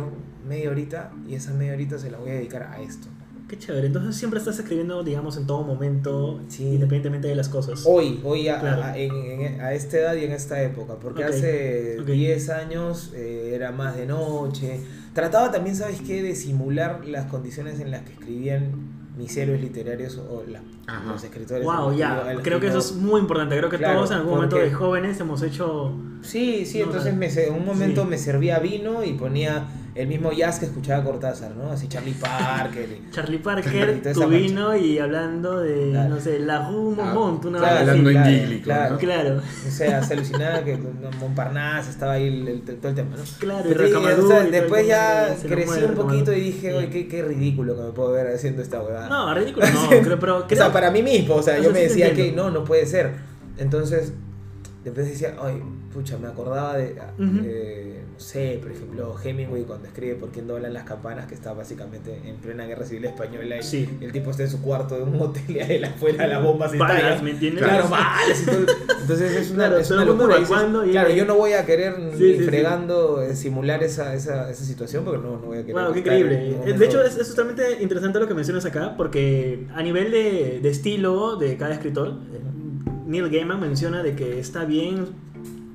media horita y esa media horita se la voy a dedicar a esto. Qué chévere. Entonces siempre estás escribiendo, digamos, en todo momento, Sí. independientemente de las cosas. Hoy, hoy a, Claro. a- en- en- a esta edad y en esta época, porque hace ok. 10 años eh, era más de noche. Trataba también, ¿sabes qué?, de simular las condiciones en las que escribían mis héroes literarios o la- Ajá. los escritores. Wow, ya. los Creo que eso es muy importante. Creo que Claro, todos en algún momento porque- de jóvenes hemos hecho. Sí, sí, No, entonces me, en un momento Sí. me servía vino y ponía el mismo jazz que escuchaba Cortázar, ¿no? Así Charlie Parker. y- Charlie Y Parker, toda tu vino y hablando de, Claro. no sé, la Rue Ah, Montmont, una claro, Hablando así. en claro, dílico, claro. ¿no? Claro, O sea, se alucinaba que Montparnasse estaba ahí el, el- todo el tema, ¿no? claro. y Pero, Rocamadour o sea, y después ya crecí mueve un poquito y dije, oye, qué, qué ridículo que me puedo ver haciendo esta huevada. No, ridículo no, creo, pero o sea, creo- para mí mismo, o sea, yo me decía que no, no puede ser. Entonces, después decía, ay, pucha, me acordaba de, Ujú. eh, no sé, por ejemplo, Hemingway cuando escribe Por quién doblan las campanas, que está básicamente en plena guerra civil española y Sí. el tipo está en su cuarto de un hotel y él afuera las bombas Balas, estallan. ¿me entiendes? Claro, balas y todo. Entonces es una, Claro, es una locura. y dices, y- claro, yo no voy a querer Sí, ni sí, fregando eh, simular esa, esa, esa situación porque no, no voy a querer. Wow, qué en increíble. Eh, De hecho, es, es totalmente interesante lo que mencionas acá, porque a nivel de, de estilo de cada escritor, Neil Gaiman menciona de que está bien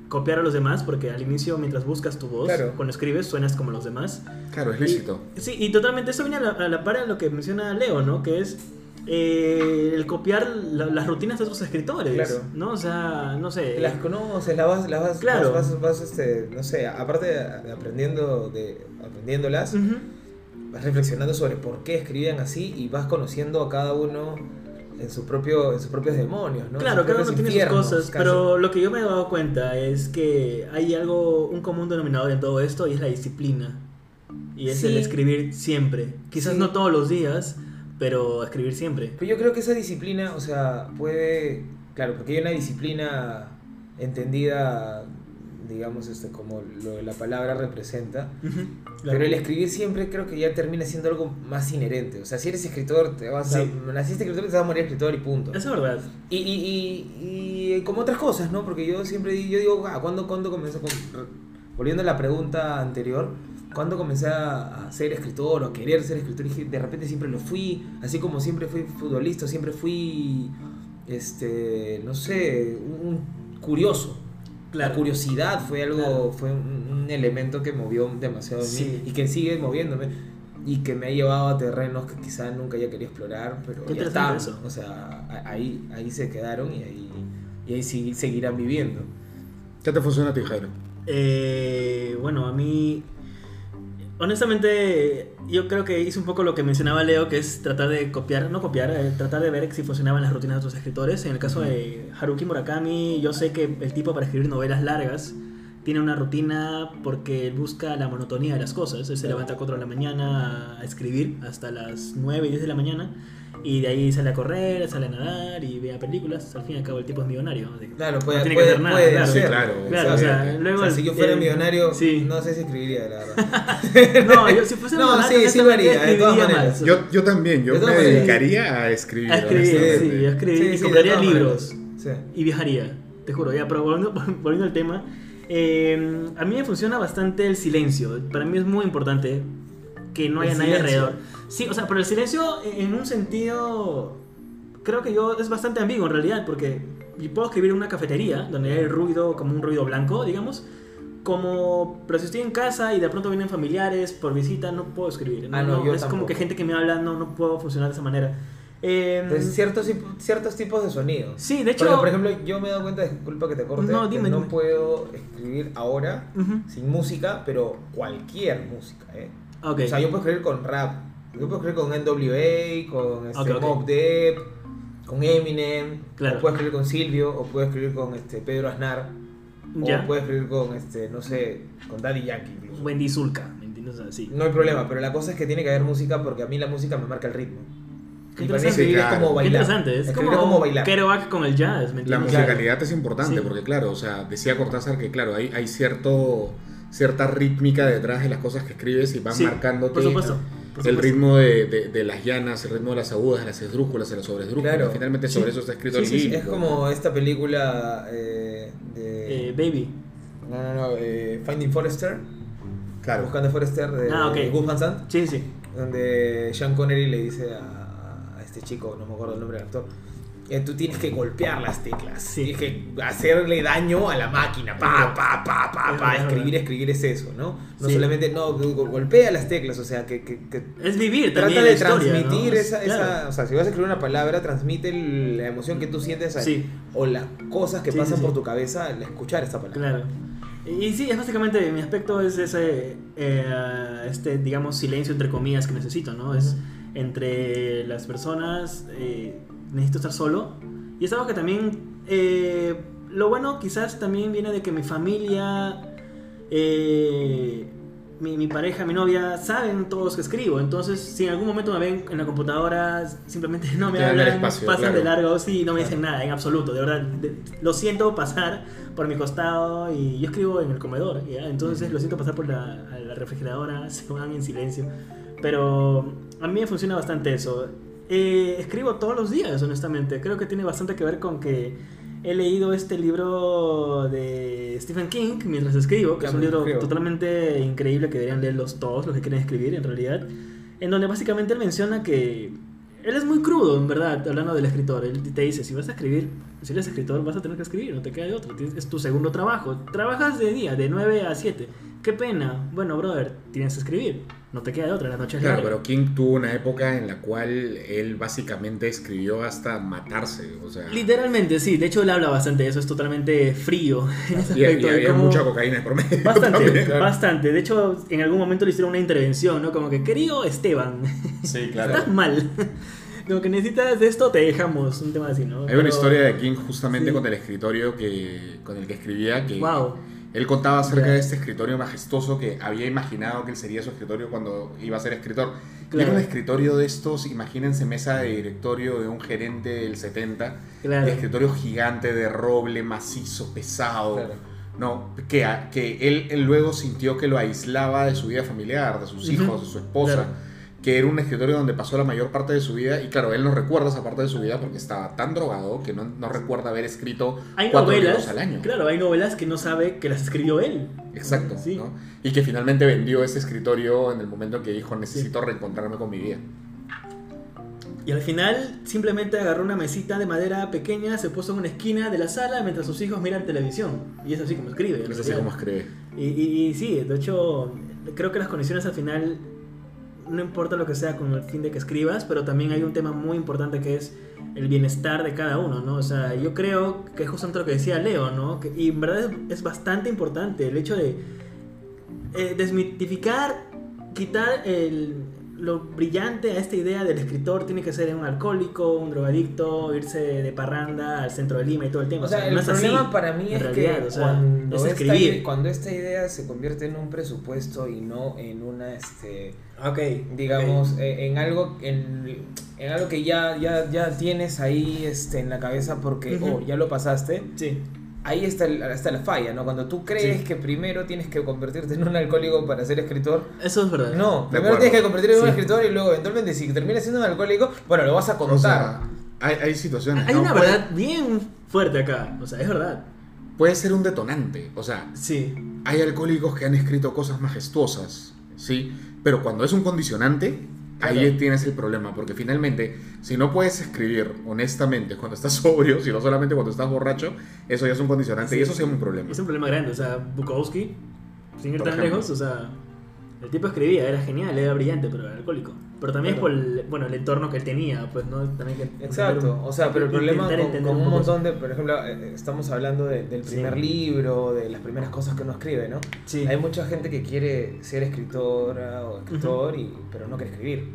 copiar a los demás, porque al inicio, mientras buscas tu voz, Claro. cuando escribes, suenas como los demás. Claro, es lícito. Y- sí, y totalmente eso viene a la, a la par de lo que menciona Leo, ¿no? Que es eh, el copiar la- las rutinas de otros escritores, Claro. ¿no? O sea, no sé. Las conoces, las vas, las vas, Claro. vas, vas, vas, este, no sé, aparte de, aprendiendo, de, aprendiéndolas, vas reflexionando sobre por qué escribían así y vas conociendo a cada uno en, su propio, en sus propios demonios, ¿no? Claro, cada uno tiene sus cosas, casi. pero lo que yo me he dado cuenta es que hay algo, un común denominador en todo esto y es la disciplina. Y es el escribir siempre. Quizás Sí. no todos los días, pero escribir siempre. Pero yo creo que esa disciplina, o sea, puede. Claro, porque hay una disciplina entendida, digamos, este, como lo, la palabra representa. Claro. Pero el escribir siempre creo que ya termina siendo algo más inherente. O sea, si eres escritor, te vas a. Sí. Naciste escritor, te vas a morir escritor y punto. Eso es verdad. Y, y, y, y como otras cosas, ¿no? Porque yo siempre yo digo, ah, ¿cuándo, ¿cuándo comenzó? Con, volviendo a la pregunta anterior, ¿cuándo comencé a, a ser escritor o a querer ser escritor? Y dije, de repente siempre lo fui, así como siempre fui futbolista, siempre fui, este, no sé, un curioso. Claro. La curiosidad fue algo, Claro. fue un, un elemento que movió demasiado en Sí. mí y que sigue moviéndome. y que me ha llevado a terrenos que quizá nunca haya querido explorar, pero Qué ya interesante están. eso. O sea, ahí, ahí se quedaron y ahí, y ahí sí- seguirán viviendo. ¿Qué te funciona a ti, Jairo? Eh, bueno, a mí. Honestamente, yo creo que hice un poco lo que mencionaba Leo, que es tratar de copiar, no copiar, eh, tratar de ver si funcionaban las rutinas de otros escritores. En el caso de Haruki Murakami, yo sé que el tipo para escribir novelas largas tiene una rutina porque busca la monotonía de las cosas. Él se levanta a 4 de la mañana a escribir hasta las 9 y 10 de la mañana. Y de ahí sale a correr, sale a nadar y ve a películas. Al fin y al cabo, el tipo es millonario. Claro, no puede, tiene puede, que hacer nada. puede claro. Sí, hacerlo. claro, Claro, o sea, exactamente. luego O sea, el- si yo fuera el- millonario, sí. no sé si escribiría, la verdad. No, yo si fuese No, millonario, sí, sí lo haría, de todas maneras. más. Yo, yo también, yo De me dedicaría a escribir. A escribir, sí, a escribir Sí, y compraría libros y viajaría, te juro. Ya, pero volviendo, volviendo al tema, eh, a mí me funciona bastante el silencio. Para mí es muy importante que no El haya nadie alrededor. Sí, o sea, pero el silencio en un sentido, creo que yo es bastante ambiguo en realidad, porque puedo escribir en una cafetería donde hay ruido como un ruido blanco, digamos. Como, pero si estoy en casa y de pronto vienen familiares por visita, no puedo escribir. ¿no? Ah, no, No, yo es como tampoco. que gente que me habla, no, no puedo funcionar de esa manera. Eh, Entonces, ciertos, ciertos tipos de sonidos. Sí, de hecho. Porque, por ejemplo, yo me he dado cuenta, disculpa que te corte, No, que dime, no dime. puedo escribir ahora Ujú. sin música, pero cualquier música, ¿eh? Ok. O sea, yo puedo escribir con rap, yo puedo escribir con NWA, con este, Ok, ok. Mobb Deep, con Eminem, Claro. o puedo escribir con Silvio, o puedo escribir con este, Pedro Aznar, Ya. o puedo escribir con, este, no sé, con Daddy Yankee incluso. Wendy Zulka, ¿me entiendes? O sea, sí. No hay problema, pero la cosa es que tiene que haber música porque a mí la música me marca el ritmo. Qué Y para mí interesante. escribir Sí, es claro. como Qué bailar. interesante, es como, bailar. Kerouac con el jazz, ¿me La musicalidad es importante Sí. porque, claro, o sea, decía Cortázar que, claro, hay, hay cierto, cierta rítmica detrás de las cosas que escribes y van Sí, marcándote por supuesto, el supuesto. ritmo de, de- de las llanas, el ritmo de las agudas, de las esdrújulas, de las sobresdrújulas. Claro. Finalmente Sí. sobre eso está escrito Sí, el sí. libro. Es como esta película eh, de... Eh, baby. No, no, no, eh, Finding Forrester. Claro. Buscando a Forrester de Ah, ok. Gus Van Sant. Sí, sí. Donde Sean Connery le dice a, a este chico, no me acuerdo el nombre del actor, tú tienes que golpear las teclas. Sí. Tienes que hacerle daño a la máquina. Pa, pa, pa, pa, pa. Escribir, escribir es eso, ¿no? No Sí. solamente, no, go- golpea las teclas, o sea, que, que, que Es vivir trata también de historia, transmitir ¿no? esa, Claro. esa, o sea, si vas a escribir una palabra, transmite la emoción que tú sientes ahí, Sí. o las cosas que pasan por tu cabeza al escuchar esta palabra. Claro. Y sí, es básicamente mi aspecto es ese, eh, este, digamos, silencio entre comillas que necesito, ¿no? Es entre las personas, eh, necesito estar solo. Y es algo que también, eh, lo bueno quizás también viene de que mi familia, eh, mi, mi pareja, mi novia, saben todos que escribo. Entonces, si en algún momento me ven en la computadora, simplemente no me Te hablan, espacio, pasan de claro. largo, sí, no me dicen nada, en absoluto, de verdad. de- lo siento pasar por mi costado y yo escribo en el comedor, ¿ya? Entonces lo siento pasar por la, la refrigeradora, se van en silencio. Pero a mí me funciona bastante eso. Eh, escribo todos los días, honestamente. Creo que tiene bastante que ver con que he leído este libro de Stephen King mientras escribo, que es un libro escribo. totalmente increíble que deberían leerlos todos los que quieren escribir en realidad, en donde básicamente él menciona que él es muy crudo, en verdad, hablando del escritor. Él te dice, si vas a escribir, si eres escritor, vas a tener que escribir, no te queda de otro. Es tu segundo trabajo. Trabajas de día, de 9 a 7. Qué pena. Bueno, brother, tienes que escribir. No te queda de otra, la noche es Claro, larga. pero King tuvo una época en la cual él básicamente escribió hasta matarse, o sea... Literalmente, sí. De hecho, él habla bastante de eso. Es totalmente frío en ese Y, y aspecto. de había mucha cocaína de promedio Bastante, también. bastante. De hecho, en algún momento le hicieron una intervención, ¿no? Como que, querido Esteban, Sí, estás mal. Como que necesitas de esto, te dejamos. Un tema así, ¿no? Hay Pero- una historia de King justamente Sí. con el escritorio que, con el que escribía que Wow. Él contaba acerca de este escritorio majestuoso que había imaginado que él sería su escritorio cuando iba a ser escritor. Y Claro. era un escritorio de estos, imagínense mesa de directorio de un gerente del 70, Claro. escritorio gigante de roble, macizo, pesado. Claro. No, que, que él, él luego sintió que lo aislaba de su vida familiar, de sus hijos, de su esposa, Claro. Que era un escritorio donde pasó la mayor parte de su vida y claro, él no recuerda esa parte de su vida porque estaba tan drogado que no, no recuerda haber escrito Hay cuatro novelas, libros al año. claro, hay novelas que no sabe que las escribió él. Exacto, Sí. ¿no? Y que finalmente vendió ese escritorio en el momento en que dijo necesito reencontrarme con mi vida. Y al final simplemente agarró una mesita de madera pequeña, se puso en una esquina de la sala mientras sus hijos miran televisión. Y es así como escribe. Es así como escribe. Y, y- y sí, de hecho, creo que las condiciones al final no importa lo que sea con el fin de que escribas, pero también hay un tema muy importante que es el bienestar de cada uno, ¿no? O sea, yo creo que es justamente lo que decía Leo, ¿no? Que- y en verdad es, bastante importante el hecho de eh, desmitificar, quitar el, lo brillante a esta idea del escritor tiene que ser un alcohólico, un drogadicto, irse de parranda al centro de Lima y todo el tiempo. O sea, el no es así, problema para mí es realidad, que o sea, cuando, es esta, escribir. i- cuando esta idea se convierte en un presupuesto y no en una, este, digamos, eh, en algo, en, en algo que ya, ya, ya tienes ahí, este, en la cabeza porque, oh, ya lo pasaste. Sí, Ahí está, el- está la falla, ¿no? Cuando tú crees Sí. que primero tienes que convertirte en un alcohólico para ser escritor, eso es verdad. no, primero tienes que convertirte en un escritor y luego eventualmente si terminas siendo un alcohólico, bueno, lo vas a contar. O sea, hay, hay situaciones. Hay ¿no? una Puede- verdad bien fuerte acá, o sea, es verdad. Puede ser un detonante. O sea, Sí, hay alcohólicos que han escrito cosas majestuosas, ¿sí? Pero cuando es un condicionante, ahí tienes el problema, porque finalmente, si no puedes escribir honestamente cuando estás sobrio, sino solamente cuando estás borracho, eso ya es un condicionante y eso sí es un problema. es un problema grande, o sea, Bukowski, sin ir tan lejos, o sea, el tipo escribía, era genial, era brillante, pero era alcohólico. Pero también Claro. es por el, bueno, el entorno que él tenía, pues, ¿no? También que Exacto, o sea, pero el problema con, con un montón de, por ejemplo, eh, estamos hablando de- del Sí. primer libro, de las primeras cosas que uno escribe, ¿no? Sí. Hay mucha gente que quiere ser escritora o escritor, y, pero no quiere escribir.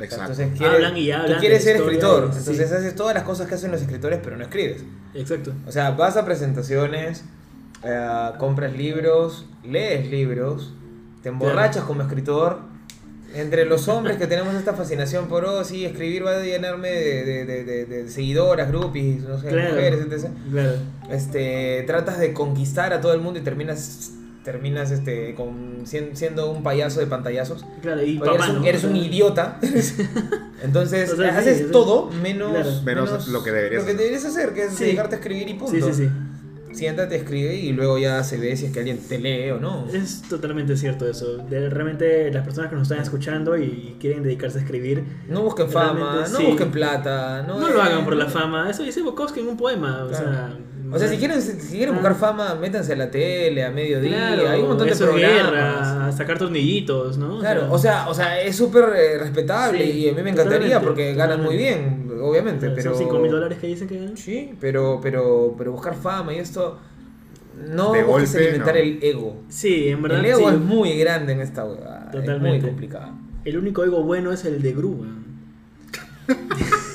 Exacto. Entonces quiere, Hablan y hablan tú quieres de ser historia escritor, sí. entonces haces todas las cosas que hacen los escritores, pero no escribes. Exacto. O sea, vas a presentaciones, eh, compras libros, lees libros, te emborrachas como escritor. Entre los hombres que tenemos esta fascinación por, oh, sí, escribir va a llenarme de, de, de, de- de seguidoras, groupies, no sé, Claro. mujeres, etc. Claro. Este, tratas de conquistar a todo el mundo y terminas, terminas este, con, sien- siendo un payaso de pantallazos. Claro, y papá, eres un, ¿no? eres O un sea, idiota. Entonces, O sea, sí, haces sí. todo menos, Claro. Menos lo que deberías lo que hacer. deberías hacer, que es Sí. dedicarte a escribir y punto. Sí, sí, sí. Siéntate, escribe y luego ya se ve si es que alguien te lee o no. Es totalmente cierto eso. De- realmente las personas que nos están escuchando y quieren dedicarse a escribir, No busquen fama, no sí. busquen plata. No, no, lo hagan por la fama. Eso dice Bukowski en un poema. O Claro. sea, O sea, si quieren, si quieren buscar fama, métanse a la tele, a mediodía. Claro, hay un montón de eso es programas. guerra, sacar tornillitos, ¿no? Claro, o sea, o sea, es súper eh, respetable Sí, y a mí me encantaría totalmente, porque ganan muy totalmente. bien, obviamente, pero... Son 5 mil dólares que dicen que ganan. Sí, pero, pero, pero buscar fama y esto... No De golpe, alimentar no. el ego. Sí, en verdad. El ego sí. es muy grande en esta huevada. Es muy Totalmente. complicado. El único ego bueno es el de Gru.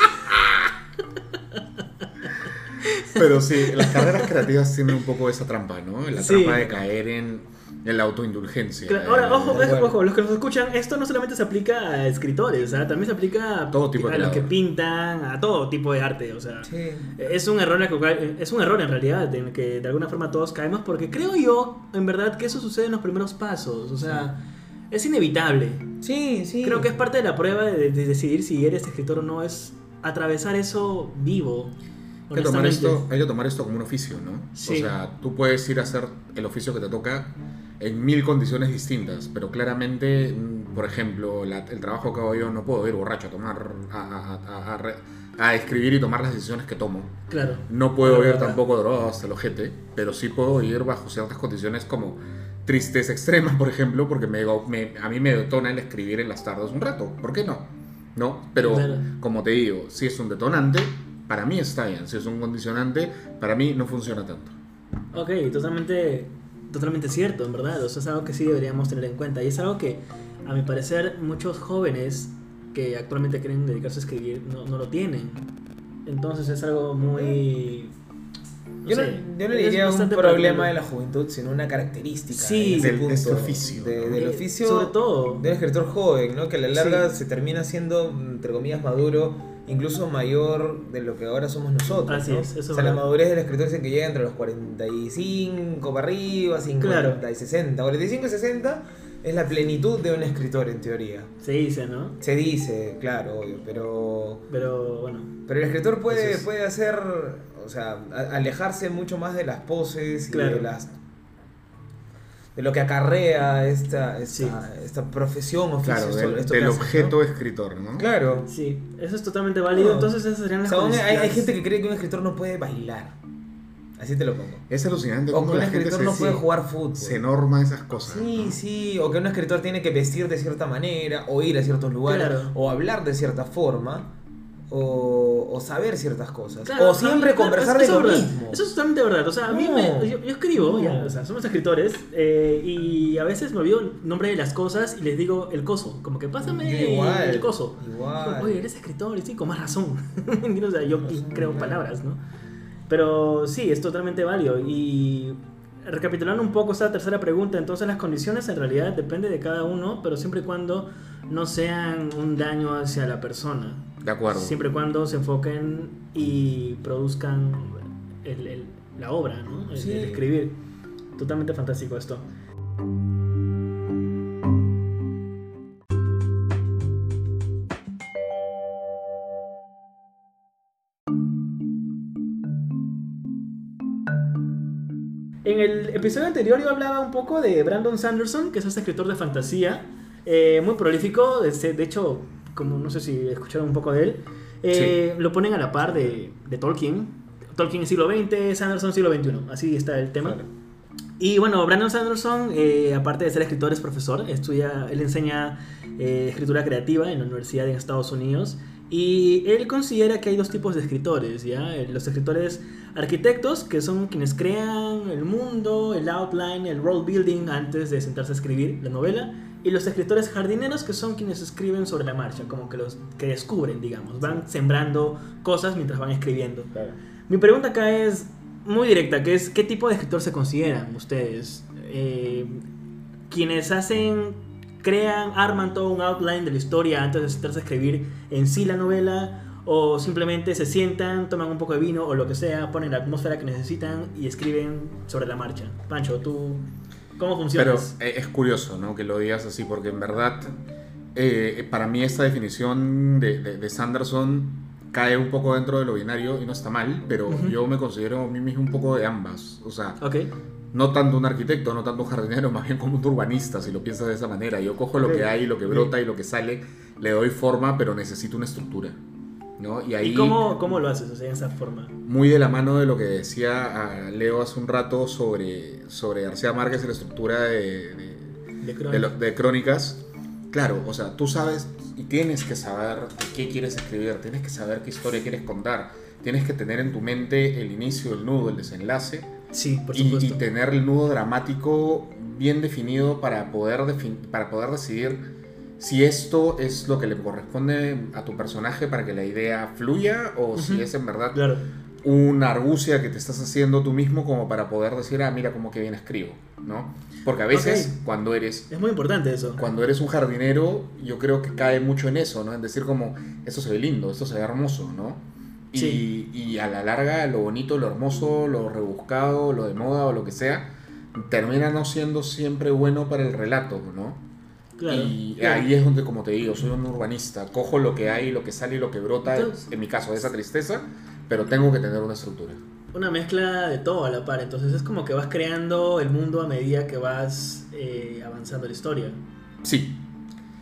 Pero sí, las carreras creativas tienen un poco esa trampa, ¿no? La Sí. trampa de caer en, en la autoindulgencia. Claro, Ahora, Eh, ojo, de acuerdo. ojo, los que nos escuchan, esto no solamente se aplica a escritores, ¿ah? también se aplica a, Todo tipo de a los que pintan, a todo tipo de arte, o sea. Sí. Es un error es un error en realidad en el que de alguna forma todos caemos porque creo yo en verdad que eso sucede en los primeros pasos, o sea, es inevitable. Sí, sí. Creo que es parte de la prueba de, de decidir si eres escritor o no es atravesar eso vivo. Hay que, tomar esto, hay que tomar esto como un oficio, ¿no? Sí. O sea, tú puedes ir a hacer el oficio que te toca en mil condiciones distintas, pero claramente, mm, por ejemplo, la- el trabajo que hago yo no puedo ir borracho a tomar, a, a- a- a escribir y tomar las decisiones que tomo. Claro. No puedo Claro, ir verdad. tampoco drogado hasta el ojete, pero sí puedo ir bajo ciertas condiciones como tristeza extrema, por ejemplo, porque me, me- a mí me detona el escribir en las tardes un rato. ¿Por qué no? ¿No? Pero, Claro. como te digo, si es un detonante, para mí está bien. Si es un condicionante, para mí no funciona tanto. Ok, totalmente, totalmente cierto, en verdad. O sea, es algo que sí deberíamos tener en cuenta. Y es algo que, a mi parecer, muchos jóvenes que actualmente quieren dedicarse a escribir no, no lo tienen. Entonces es algo muy... no Yo no, sé, yo no diría un problema de la juventud, sino una característica Sí, del- de punto, este oficio, de- ¿no? del oficio Sobre todo. de un escritor joven, ¿no? Que a la larga Sí. se termina siendo, entre comillas, maduro, incluso mayor de lo que ahora somos nosotros. Así ¿no? es, eso es o sea, la madurez del escritor dicen que llega entre los 45 para arriba, 50 Claro. y 60. 45 y 60 es la plenitud de un escritor en teoría. Se dice, ¿no? Se dice, claro, obvio, pero Pero bueno. pero el escritor puede, puede hacer, o sea, alejarse mucho más de las poses y de las de lo que acarrea esta, esta, Sí. esta profesión oficio. Claro, esto- del, esto del haces, objeto ¿no? escritor, ¿no? Claro. Sí, eso es totalmente válido. No. Entonces esas serían O las sea, aún hay, hay gente que cree que un escritor no puede bailar. Así te lo pongo. Es alucinante O cómo que un la gente escritor se, no puede se- jugar fútbol. se norma esas cosas. Sí, ¿no? sí, o que un escritor tiene que vestir de cierta manera, o ir a ciertos lugares, Claro. o hablar de cierta forma, o, o saber ciertas cosas, Claro, o siempre mí- conversar eso de lo verdad. mismo. Eso es totalmente verdad. O sea, a mí No. me, yo, yo escribo, No. ya, o sea, somos escritores, eh, y a veces me olvido el nombre de las cosas y les digo el coso. Como que pásame Igual, el coso. igual. Oye, eres escritor, y sí, con más razón. o sea, yo Razón, creo palabras, ¿no? Pero sí, es totalmente válido. Y recapitulando un poco esta tercera pregunta, entonces las condiciones en realidad depende de cada uno, pero siempre y cuando no sean un daño hacia la persona. De acuerdo. Siempre y cuando se enfoquen y produzcan el- el- la obra, ¿no? El, Sí. el escribir. Totalmente fantástico esto. En el episodio anterior yo hablaba un poco de Brandon Sanderson, que es este escritor de fantasía, eh, muy prolífico, de, hecho, como no sé si escucharon un poco de él, eh, lo ponen a la par de, de Tolkien. Tolkien siglo XX, Sanderson siglo XXI, así está el tema. Claro. Y bueno, Brandon Sanderson, eh, aparte de ser escritor, es profesor. Estudia, él enseña eh, escritura creativa en la Universidad de Estados Unidos. Y él considera que hay dos tipos de escritores, ¿ya? Eh, Los escritores arquitectos, que son quienes crean el mundo, el outline, el world building antes de sentarse a escribir la novela. Y los escritores jardineros, que son quienes escriben sobre la marcha, como que los que descubren, digamos. Van sembrando cosas mientras van escribiendo. Claro. Mi pregunta acá es muy directa, que es ¿qué tipo de escritor se consideran ustedes? Eh, quienes hacen, crean, arman todo un outline de la historia antes de sentarse a escribir en sí la novela, o simplemente se sientan, toman un poco de vino o lo que sea, ponen la atmósfera que necesitan y escriben sobre la marcha. Pancho, ¿tú cómo Pero funcionas? eh, es curioso, ¿no? Que lo digas así, porque en verdad, eh, para mí esta definición de, de- de Sanderson cae un poco dentro de lo binario y no está mal, pero Ujú. yo me considero a mí mismo un poco de ambas. O sea, ok, no tanto un arquitecto, no tanto un jardinero, más bien como un urbanista, si lo piensas de esa manera. Yo cojo lo que hay, lo que brota y lo que sale, le doy forma, pero necesito una estructura. ¿No? Y ahí, ¿y cómo, cómo lo haces? O sea, en esa forma. muy de la mano de lo que decía ah, Leo hace un rato sobre, sobre García Márquez y la estructura de- de, De de, lo- de crónicas, claro, o sea, tú sabes y tienes que saber de qué quieres escribir, tienes que saber qué historia quieres contar, tienes que tener en tu mente el inicio, el nudo, el desenlace Sí, por y, tener el nudo dramático bien definido para poder, para poder decidir si esto es lo que le corresponde a tu personaje para que la idea fluya o si es en verdad Claro. una argucia que te estás haciendo tú mismo como para poder decir, ah, mira cómo que bien escribo, ¿no? Porque a veces cuando eres Es muy importante eso. cuando eres un jardinero, yo creo que cae mucho en eso, ¿no? En decir como, esto se ve lindo, esto se ve hermoso, ¿no? Y, Sí. y a la larga, lo bonito, lo hermoso, lo rebuscado, lo de moda o lo que sea, termina no siendo siempre bueno para el relato, ¿no? Claro. y claro. ahí es donde, como te digo, soy un urbanista, cojo lo que hay, lo que sale y lo que brota, Entonces- en mi caso, de esa tristeza, pero tengo que tener una estructura. una mezcla de todo a la par. Entonces es como que vas creando el mundo a medida que vas eh, avanzando la historia. Sí,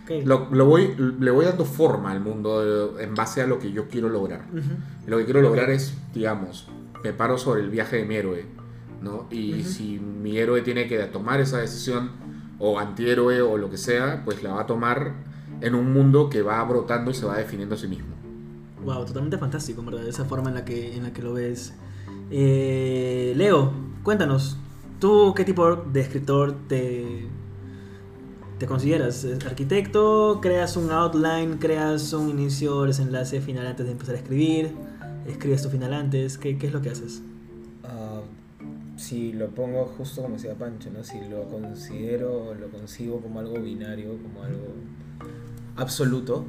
Ok. lo, lo voy, le voy dando forma al mundo eh, en base a lo que yo quiero lograr. Ujú. Lo que quiero lograr es, digamos, me paro sobre el viaje de mi héroe, ¿no? Y Ujú. si mi héroe tiene que tomar esa decisión, o antihéroe, o lo que sea, pues la va a tomar en un mundo que va brotando y se va definiendo a sí mismo. Wow, totalmente fantástico, en verdad, esa forma en la que, en la que lo ves. Eh, Leo, cuéntanos, ¿tú qué tipo de escritor te, te consideras? ¿Es ¿Arquitecto? ¿Creas un outline? ¿Creas un inicio, desenlace, final antes de empezar a escribir? ¿Escribes tu final antes? ¿Qué, qué es lo que haces? Ah, si lo pongo justo como decía Pancho, ¿no? Si lo considero, lo concibo como algo binario, como algo absoluto,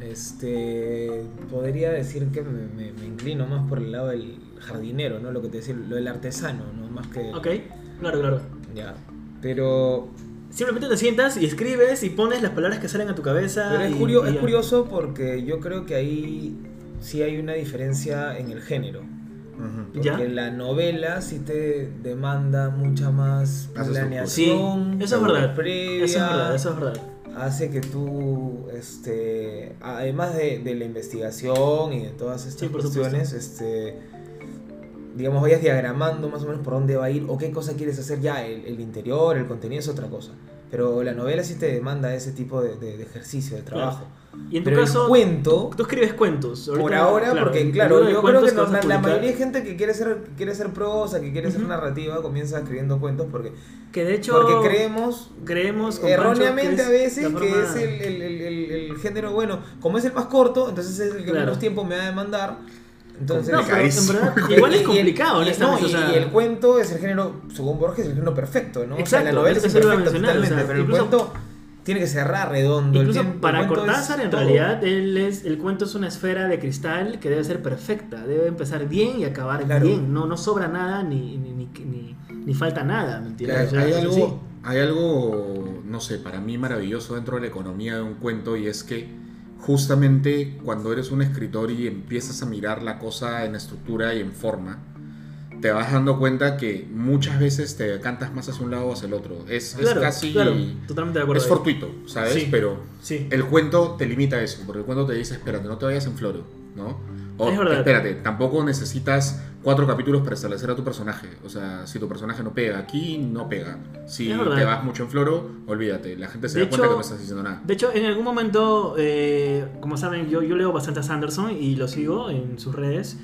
este podría decir que me, me- me inclino más por el lado del jardinero, ¿no? Lo que te decía, lo del artesano, ¿no? Más que Ok, claro, claro. ya. Pero, Simplemente te sientas y escribes y pones las palabras que salen a tu cabeza. pero es, y- curio- y es curioso porque yo creo que ahí sí hay una diferencia en el género. Porque ¿Ya? la novela sí te demanda mucha más estructura. Sí, planeación. eso es verdad. previa, Eso es verdad, eso es verdad. Hace que tú, este, además de, de la investigación y de todas estas Sí, cuestiones, este, digamos, vayas diagramando más o menos por dónde va a ir o qué cosa quieres hacer ya, el, el interior, el contenido es otra cosa. Pero la novela sí te demanda ese tipo de, de- de ejercicio, de trabajo. Y en tu Pero caso, el cuento, tú escribes cuentos. por ahora, claro, porque claro, yo creo que no- la, mayoría de gente que quiere ser, que quiere ser prosa, que quiere ser Ujú. narrativa, comienza escribiendo cuentos porque, Que de hecho, porque creemos creemos Pancho erróneamente a veces que es el, el- el- el- el género, bueno, como es el más corto, entonces es el que Claro. menos tiempo me va a demandar. Entonces, No, pero en Complicadísimo. verdad, igual es complicado, y, honestamente. no, o sea, y el cuento es el género, según Borges, el género perfecto, ¿no? o sea, Exacto, la novela es imperfecta o totalmente, sea, pero el cuento tiene que cerrar redondo. Incluso el para Cortázar, en todo. realidad, él es, el cuento es una esfera de cristal que debe ser perfecta. Debe empezar bien y acabar Claro. bien. No, no sobra nada ni, ni, ni, ni- ni falta nada, ¿me entiendes? Claro, O sea, hay, algo, hay algo, no sé, para mí maravilloso dentro de la economía de un cuento y es que justamente cuando eres un escritor y empiezas a mirar la cosa en estructura y en forma, te vas dando cuenta que muchas veces te cantas más hacia un lado o hacia el otro. Es, casi... claro, totalmente de acuerdo. Es fortuito, ¿sabes? Sí. Pero Sí. el cuento te limita a eso, porque el cuento te dice, espérate, no te vayas en floro, ¿no? O, Es verdad. espérate, tampoco necesitas cuatro capítulos para establecer a tu personaje. O sea, si tu personaje no pega aquí, no pega. Si te vas mucho en floro, olvídate, la gente se De da cuenta hecho- que no estás diciendo nada. De hecho, en algún momento, eh, como saben, yo, yo leo bastante a Sanderson y lo sigo en sus redes.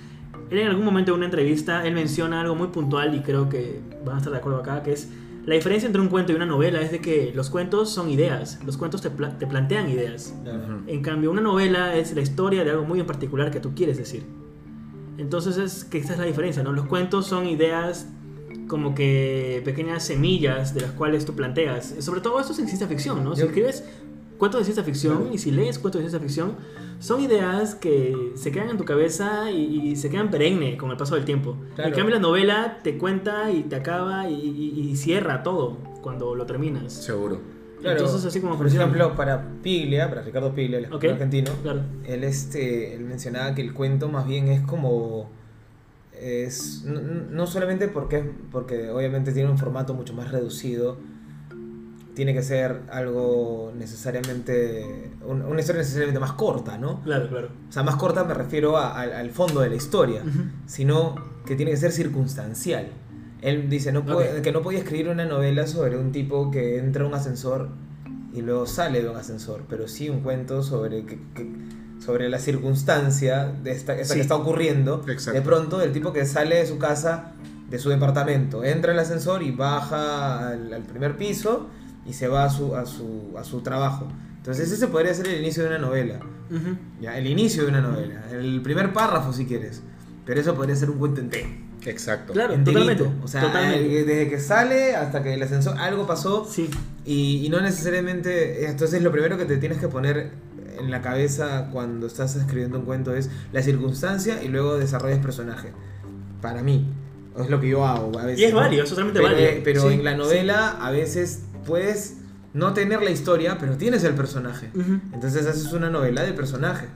Él en algún momento en una entrevista, él menciona algo muy puntual y creo que van a estar de acuerdo acá, que es la diferencia entre un cuento y una novela es de que los cuentos son ideas, los cuentos te, pla- te plantean ideas. Claro. Ujú. En cambio, una novela es la historia de algo muy en particular que tú quieres decir. Entonces es que esta es la diferencia, ¿no? Los cuentos son ideas como que pequeñas semillas de las cuales tú planteas. Sobre todo esto es en ciencia ficción, ¿no? Si Yo- escribes cuentos de ciencia ficción y si lees cuentos de ciencia ficción, son ideas que se quedan en tu cabeza y, y se quedan perenne con el paso del tiempo. Claro. En cambio, la novela te cuenta y te acaba y, y- y cierra todo cuando lo terminas. Seguro. Claro. Entonces, así como Por ejemplo, para Piglia, para Ricardo Piglia, el argentino, Claro. él, este, él mencionaba que el cuento más bien es como... Es, no, no solamente porque, porque obviamente tiene un formato mucho más reducido, tiene que ser algo necesariamente, un- una historia necesariamente más corta, ¿no? Claro, claro. O sea, más corta me refiero a- al- al fondo de la historia, sino que tiene que ser circunstancial. Él dice no que no podía escribir una novela sobre un tipo que entra a un ascensor y luego sale de un ascensor, pero sí un cuento sobre, que, que- sobre la circunstancia de esta, esta Sí. que está ocurriendo. Exacto. De pronto, el tipo que sale de su casa, de su departamento, entra al ascensor y baja al, al primer piso y se va a su, a su, a su trabajo. Entonces ese podría ser el inicio de una novela. Ya, el inicio de una novela, el primer párrafo si quieres. Pero eso podría ser un cuento entero. Exacto. Claro. enterito. totalmente, O sea, totalmente. eh, desde que sale hasta que el ascensor, algo pasó Sí. y, y no necesariamente. Entonces, lo primero que te tienes que poner en la cabeza cuando estás escribiendo un cuento es la circunstancia y luego desarrollas personaje. Para mí, es lo que yo hago a veces. Y es ¿no? válido, es totalmente pero, válido. pero Sí, en la novela a veces puedes no tener la historia, pero tienes el personaje. sí. Ujú. Entonces haces una novela de personaje.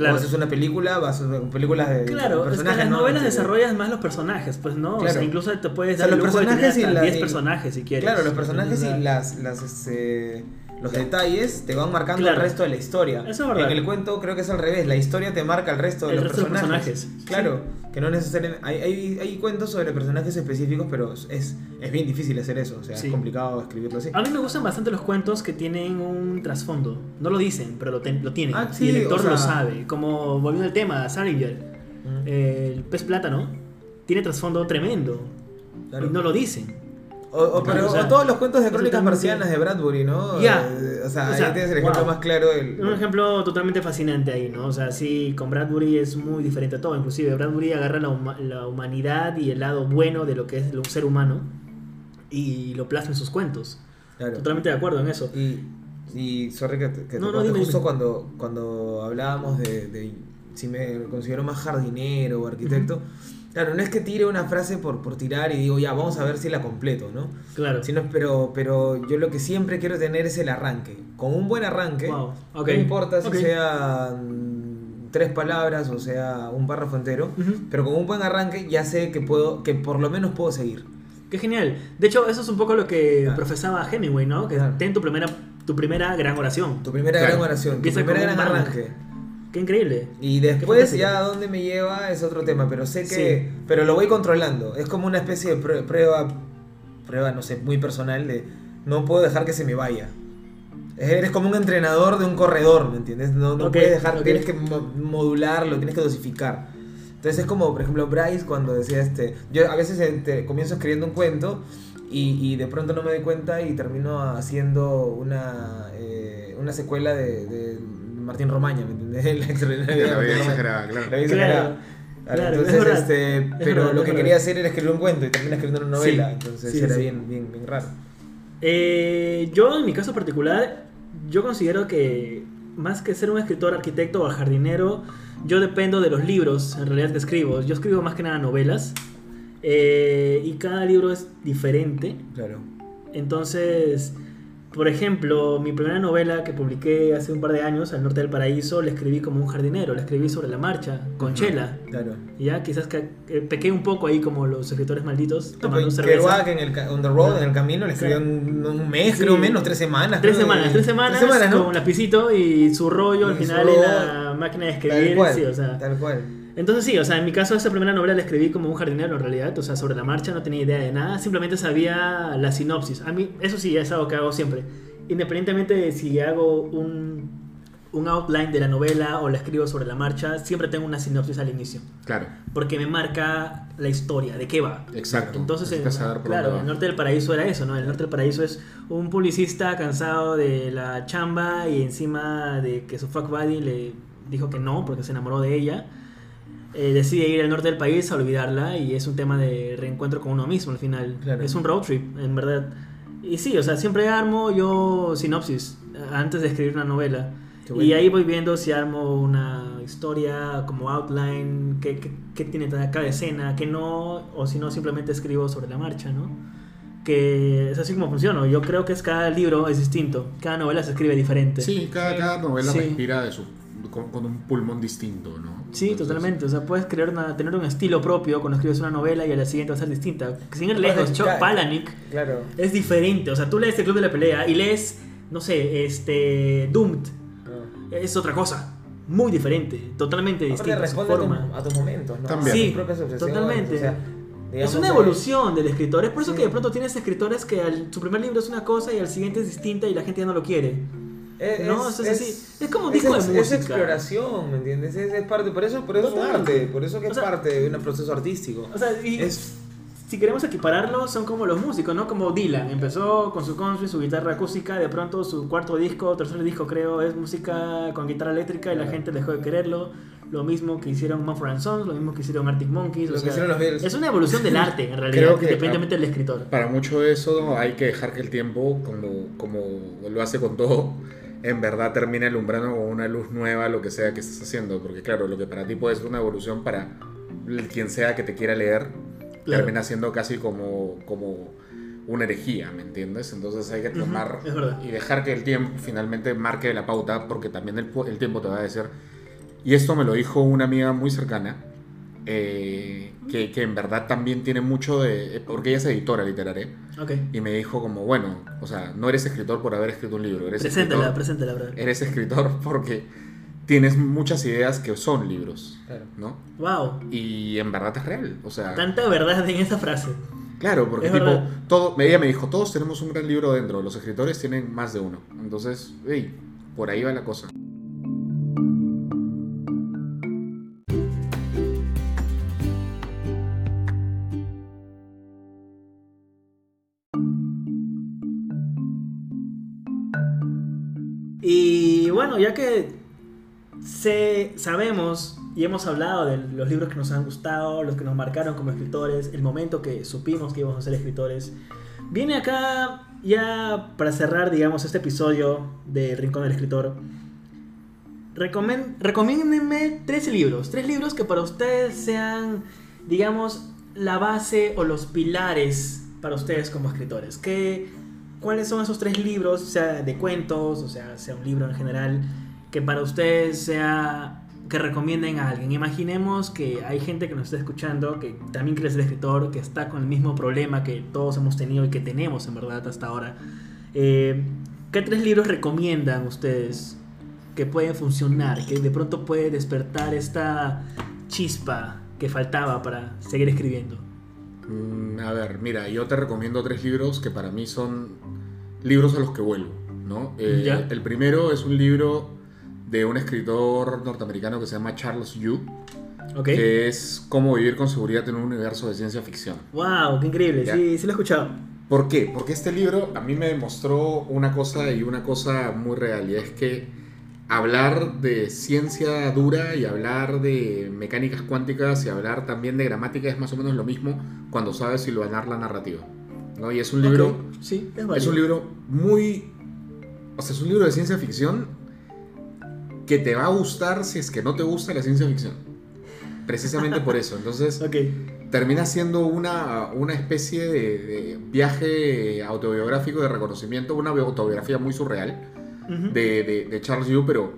Claro. O haces una película, vas a películas de, Claro, es que en personajes. las ¿no? novelas De- desarrollas más los personajes, pues no, o sea, Claro. incluso te puedes O sea, dar los personajes y hasta la- 10 y- personajes si quieres. Claro, los personajes y las, las este, los detalles te van marcando Claro. el resto de la historia. Eso es verdad. En el cuento creo que es al revés, la historia te marca el resto de El los resto de los personajes. personajes, Claro, que no necesariamente hay, hay, hay cuentos sobre personajes específicos, pero es, es bien difícil hacer eso, o sea, Sí. es complicado escribirlo así. A mí me gustan bastante los cuentos que tienen un trasfondo. No lo dicen, pero lo, ten- lo tienen. Ah, sí, y el lector o sea- lo sabe. Como volviendo al tema, Salinger, Mm, el pez plátano, tiene trasfondo tremendo. claro. Y no lo dicen. O, o- pero, O sea, o todos los cuentos de crónicas marcianas de Bradbury, ¿no? Ya. Eh, O sea, ahí tienes el ejemplo wow. más claro del... Un ejemplo totalmente fascinante ahí, ¿no? O sea, sí, con Bradbury es muy diferente a todo. Inclusive Bradbury agarra la, huma- la humanidad y el lado bueno de lo que es un ser humano y lo plasma en sus cuentos. Claro. Totalmente de acuerdo en eso. Y, y sorry que te, que te No, no, corte, dime, justo dime. cuando cuando hablábamos de, de si me considero más jardinero o arquitecto, claro, no es que tire una frase por, por tirar y digo, ya, vamos a ver si la completo, ¿no? Claro. Sino, pero, pero yo lo que siempre quiero tener es el arranque. Con un buen arranque, Wow. No importa si Ok. sean tres palabras o sea un párrafo entero, pero con un buen arranque ya sé que puedo, que por lo menos puedo seguir. Qué genial. De hecho, eso es un poco lo que Claro. profesaba Hemingway, ¿no? Que Claro. ten tu primera, tu primera gran oración. Tu primera Claro. gran oración, tu Empieza primer con gran arranque. Qué increíble. Y después ya a dónde me lleva es otro tema, pero sé que... Sí. Pero lo voy controlando. Es como una especie de prue- prueba, prueba, no sé, muy personal de no puedo dejar que se me vaya. Eres como un entrenador de un corredor, ¿me entiendes? No, puedes dejar, tienes que mo- modularlo, tienes que dosificar. Entonces es como, por ejemplo, Bryce cuando decía este, yo a veces este, comienzo escribiendo un cuento y, y de pronto no me doy cuenta y termino haciendo una, eh, una secuela de, de Martín Romaña, ¿me entiendes? La extraordinaria vida La vida exagerada, claro. La vida exagerada. Claro, entonces, es verdad. este, Es pero verdad, lo que quería hacer era escribir un cuento y termina escribiendo una novela, Sí, entonces sí, era sí. bien, bien, bien raro. Eh, yo, en mi caso particular, yo considero que más que ser un escritor, arquitecto o jardinero, yo dependo de los libros en realidad que escribo. Yo escribo más que nada novelas eh, y cada libro es diferente. Claro. Entonces, por ejemplo, mi primera novela que publiqué hace un par de años, Al Norte del Paraíso, la escribí como un jardinero, la escribí sobre la marcha, con chela. Claro. Ya, quizás que, eh, pequé un poco ahí como los escritores malditos, tomando Pues, cerveza. Kerouac en el, on the road, en el camino, le escribió un, un mes, Sí. creo menos, tres semanas. Tres semanas, de- tres semanas, Tres semanas, ¿no? con lapicito y su rollo al Y final rollo, la máquina de Tal escribir. cual, sí, o sea. tal cual. Entonces sí, o sea, en mi caso esa primera novela la escribí como un jardinero en realidad, o sea, sobre la marcha, no tenía idea de nada, simplemente sabía la sinopsis. A mí, eso sí, es algo que hago siempre. Independientemente de si hago un, un outline de la novela o la escribo sobre la marcha, siempre tengo una sinopsis al inicio, Claro, porque me marca la historia, de qué va. exacto. Entonces, en- claro, el norte del paraíso era eso, ¿no? El norte del paraíso es un publicista cansado de la chamba y encima de que su fuck buddy le dijo que no porque se enamoró de ella. Eh, decide ir al norte del país a olvidarla y es un tema de reencuentro con uno mismo al final. Claro. Es un road trip, en verdad. Y sí, o sea, siempre armo yo sinopsis eh, antes de escribir una novela. Y ahí voy viendo si armo una historia como outline, qué, qué, qué tiene cada escena, qué no, o si no, simplemente escribo sobre la marcha, ¿no? Que es así como funciona. Yo creo que es cada libro es distinto, cada novela se escribe diferente. Sí, cada, cada novela Sí. respira de su, con, con un pulmón distinto, ¿no? Sí, Entonces, totalmente. O sea, puedes crear una, tener un estilo propio cuando escribes una novela y a la siguiente va a ser distinta. Sin ir Aparte, lejos, Chuck Palahniuk Claro. es diferente. O sea, tú lees el Club de la Pelea y lees, no sé, este, Doomed. No. Es otra cosa. Muy diferente. Totalmente Aparte distinta. forma. tu- a tus momentos, ¿no? También. Sí, totalmente. o sea, Es una evolución del escritor. Es por eso Sí. que de pronto tienes escritores que al- su primer libro es una cosa y al siguiente es distinta y la gente ya no lo quiere. Es, No, es, es así. Es como es disco de música. Es exploración, ¿me entiendes? Es, es parte, por eso, por eso es arte, por eso que es O sea, parte de un proceso artístico. O sea, y Es si queremos equipararlo, son como los músicos, ¿no? Como Dylan. Empezó con su country, su guitarra acústica, de pronto su cuarto disco, tercer disco creo, es música con guitarra eléctrica y la gente dejó de quererlo. Lo mismo que hicieron Mumford and Sons, lo mismo que hicieron Arctic Monkeys. o Lo que sea, hicieron los Beatles. Es una evolución del arte, en realidad, Creo que- independientemente del escritor. Para mucho de eso hay que dejar que el tiempo, como, como lo hace con todo, en verdad termine alumbrando con una luz nueva lo que sea que estés haciendo. Porque claro, lo que para ti puede ser una evolución, para quien sea que te quiera leer, Claro. termina siendo casi como, como una herejía, ¿me entiendes? Entonces hay que tomar verdad. y dejar que el tiempo finalmente marque la pauta, porque también el, el tiempo te va a decir... Y esto me lo dijo una amiga muy cercana, eh, que, que en verdad también tiene mucho de... eh, Porque ella es editora literaria. Ok. Y me dijo como, bueno, o sea, no eres escritor por haber escrito un libro, eres Preséntala, escritor, preséntala, brother. eres escritor porque tienes muchas ideas que son libros, Claro. ¿no? Wow. Y en verdad es real, o sea, Tanta verdad en esa frase. claro, porque Es tipo, verdad. todo, ella me dijo, todos tenemos un gran libro dentro, los escritores tienen más de uno, entonces, hey, por ahí va la cosa. Bueno, ya que sé, sabemos y hemos hablado de los libros que nos han gustado, los que nos marcaron como escritores, el momento que supimos que íbamos a ser escritores, viene acá ya para cerrar, digamos, este episodio de Rincón del Escritor. Recomen- recomiéndenme tres libros, tres libros que para ustedes sean, digamos, la base o los pilares para ustedes como escritores. ¿Qué, ¿Cuáles son esos tres libros, sea de cuentos, o sea, sea un libro en general, que para ustedes sea que recomienden a alguien? Imaginemos que hay gente que nos está escuchando, que también quiere ser escritor, que está con el mismo problema que todos hemos tenido y que tenemos en verdad hasta ahora. Eh, ¿Qué tres libros recomiendan ustedes que pueden funcionar, que de pronto puede despertar esta chispa que faltaba para seguir escribiendo? Mm, a ver, mira, yo te recomiendo tres libros que para mí son libros a los que vuelvo, ¿no? Eh, Ya. El primero es un libro de un escritor norteamericano que se llama Charles Yu, que es Cómo vivir con seguridad en un universo de ciencia ficción. ¡Wow! ¡Qué increíble! Ya. Sí, sí lo he escuchado. ¿Por qué? Porque este libro a mí me demostró una cosa y una cosa muy real, y es que hablar de ciencia dura y hablar de mecánicas cuánticas y hablar también de gramática es más o menos lo mismo cuando sabes silvanar la narrativa. ¿No? Y es un libro, Sí, es es un libro muy, o sea, es un libro de ciencia ficción que te va a gustar si es que no te gusta la ciencia ficción. Precisamente por eso. Entonces, termina siendo una, una especie de, de viaje autobiográfico de reconocimiento, una autobiografía muy surreal de, de- de Charles Yu, pero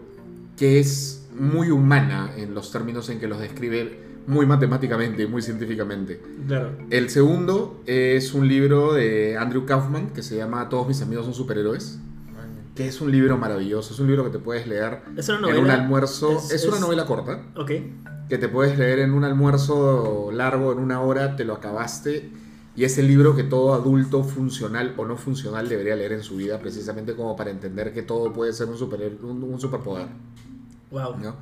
que es muy humana en los términos en que los describe muy matemáticamente y muy científicamente. Claro. El segundo es un libro de Andrew Kaufman que se llama Todos mis amigos son superhéroes, que es un libro maravilloso, es un libro que te puedes leer ¿Es una en un almuerzo, Es- es, una es- novela corta, Ok. que te puedes leer en un almuerzo largo, en una hora, te lo acabaste. Y es el libro que todo adulto funcional o no funcional debería leer en su vida, precisamente como para entender que todo puede ser un, super, un, un superpoder. Wow. ¿no?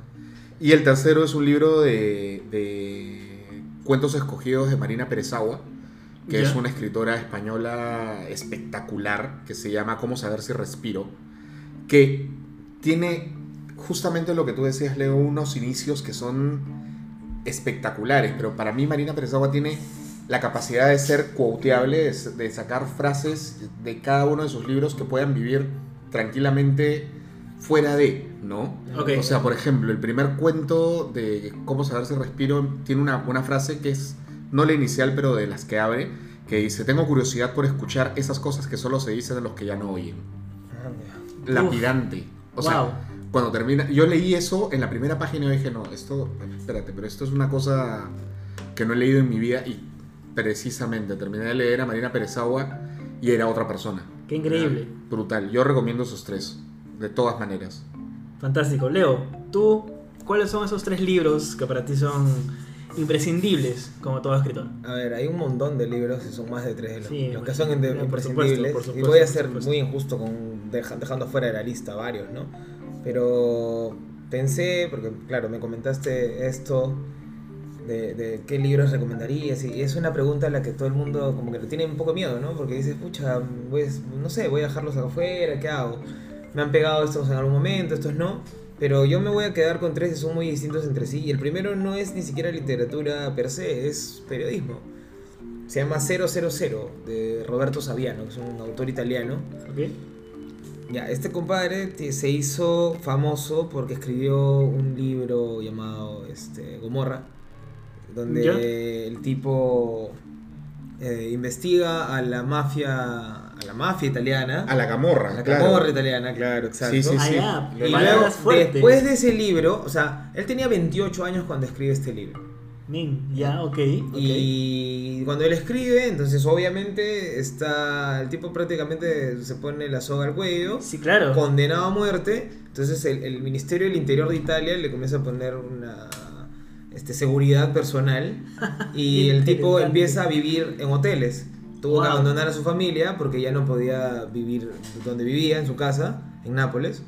Y el tercero es un libro de, de cuentos escogidos de Marina Perezagua, que Ya. es una escritora española espectacular, que se llama Cómo saber si respiro, que tiene justamente lo que tú decías, Leo, unos inicios que son espectaculares, pero para mí Marina Perezagua tiene la capacidad de ser quoteable, de, de sacar frases de cada uno de sus libros que puedan vivir tranquilamente fuera de, ¿no? Ok. O sea, por ejemplo, el primer cuento de Cómo saber si respiro tiene una, una frase que es, no la inicial, pero de las que abre, que dice, tengo curiosidad por escuchar esas cosas que solo se dicen a los que ya no oyen. Lapidante. O sea, cuando termina, yo leí eso en la primera página y dije, no, esto, espérate, pero esto es una cosa que no he leído en mi vida y precisamente terminé de leer a Marina Perezagua y era otra persona. Qué increíble. Era brutal. Yo recomiendo esos tres, de todas maneras. Fantástico. Leo, ¿tú cuáles son esos tres libros que para ti son imprescindibles como todo escritor? A ver, hay un montón de libros y son más de tres de los, Sí, los que son por imprescindibles. supuesto, por y supuesto, voy a por ser muy injusto con deja- dejando fuera de la lista varios, ¿no? Pero pensé, porque claro, me comentaste esto de, de qué libros recomendarías y es una pregunta a la que todo el mundo como que le tiene un poco miedo, ¿no? Porque dices, pucha, a- no sé, voy a dejarlos afuera, ¿qué hago? Me han pegado estos en algún momento, estos no. Pero yo me voy a quedar con tres que son muy distintos entre sí. Y el primero no es ni siquiera literatura per se, es periodismo. Se llama 000 de Roberto Saviano, que es un autor italiano. ¿Ok? Ya, este compadre se hizo famoso porque escribió un libro llamado este, Gomorra, donde Ya. el tipo eh, investiga a la mafia, la mafia italiana, A la camorra, a la claro. camorra italiana, claro, exacto. Sí, sí, sí. Ah, Y he luego, después de ese libro, o sea, él tenía 28 años cuando escribe este libro. Ya, ok. ok. Y cuando él escribe, entonces obviamente está el tipo prácticamente se pone la soga al cuello, Sí, claro. condenado a muerte. Entonces el, el Ministerio del Interior de Italia le comienza a poner una este, seguridad personal y el tipo empieza a vivir en hoteles. Tuvo que abandonar a su familia porque ya no podía vivir donde vivía, en su casa, en Nápoles.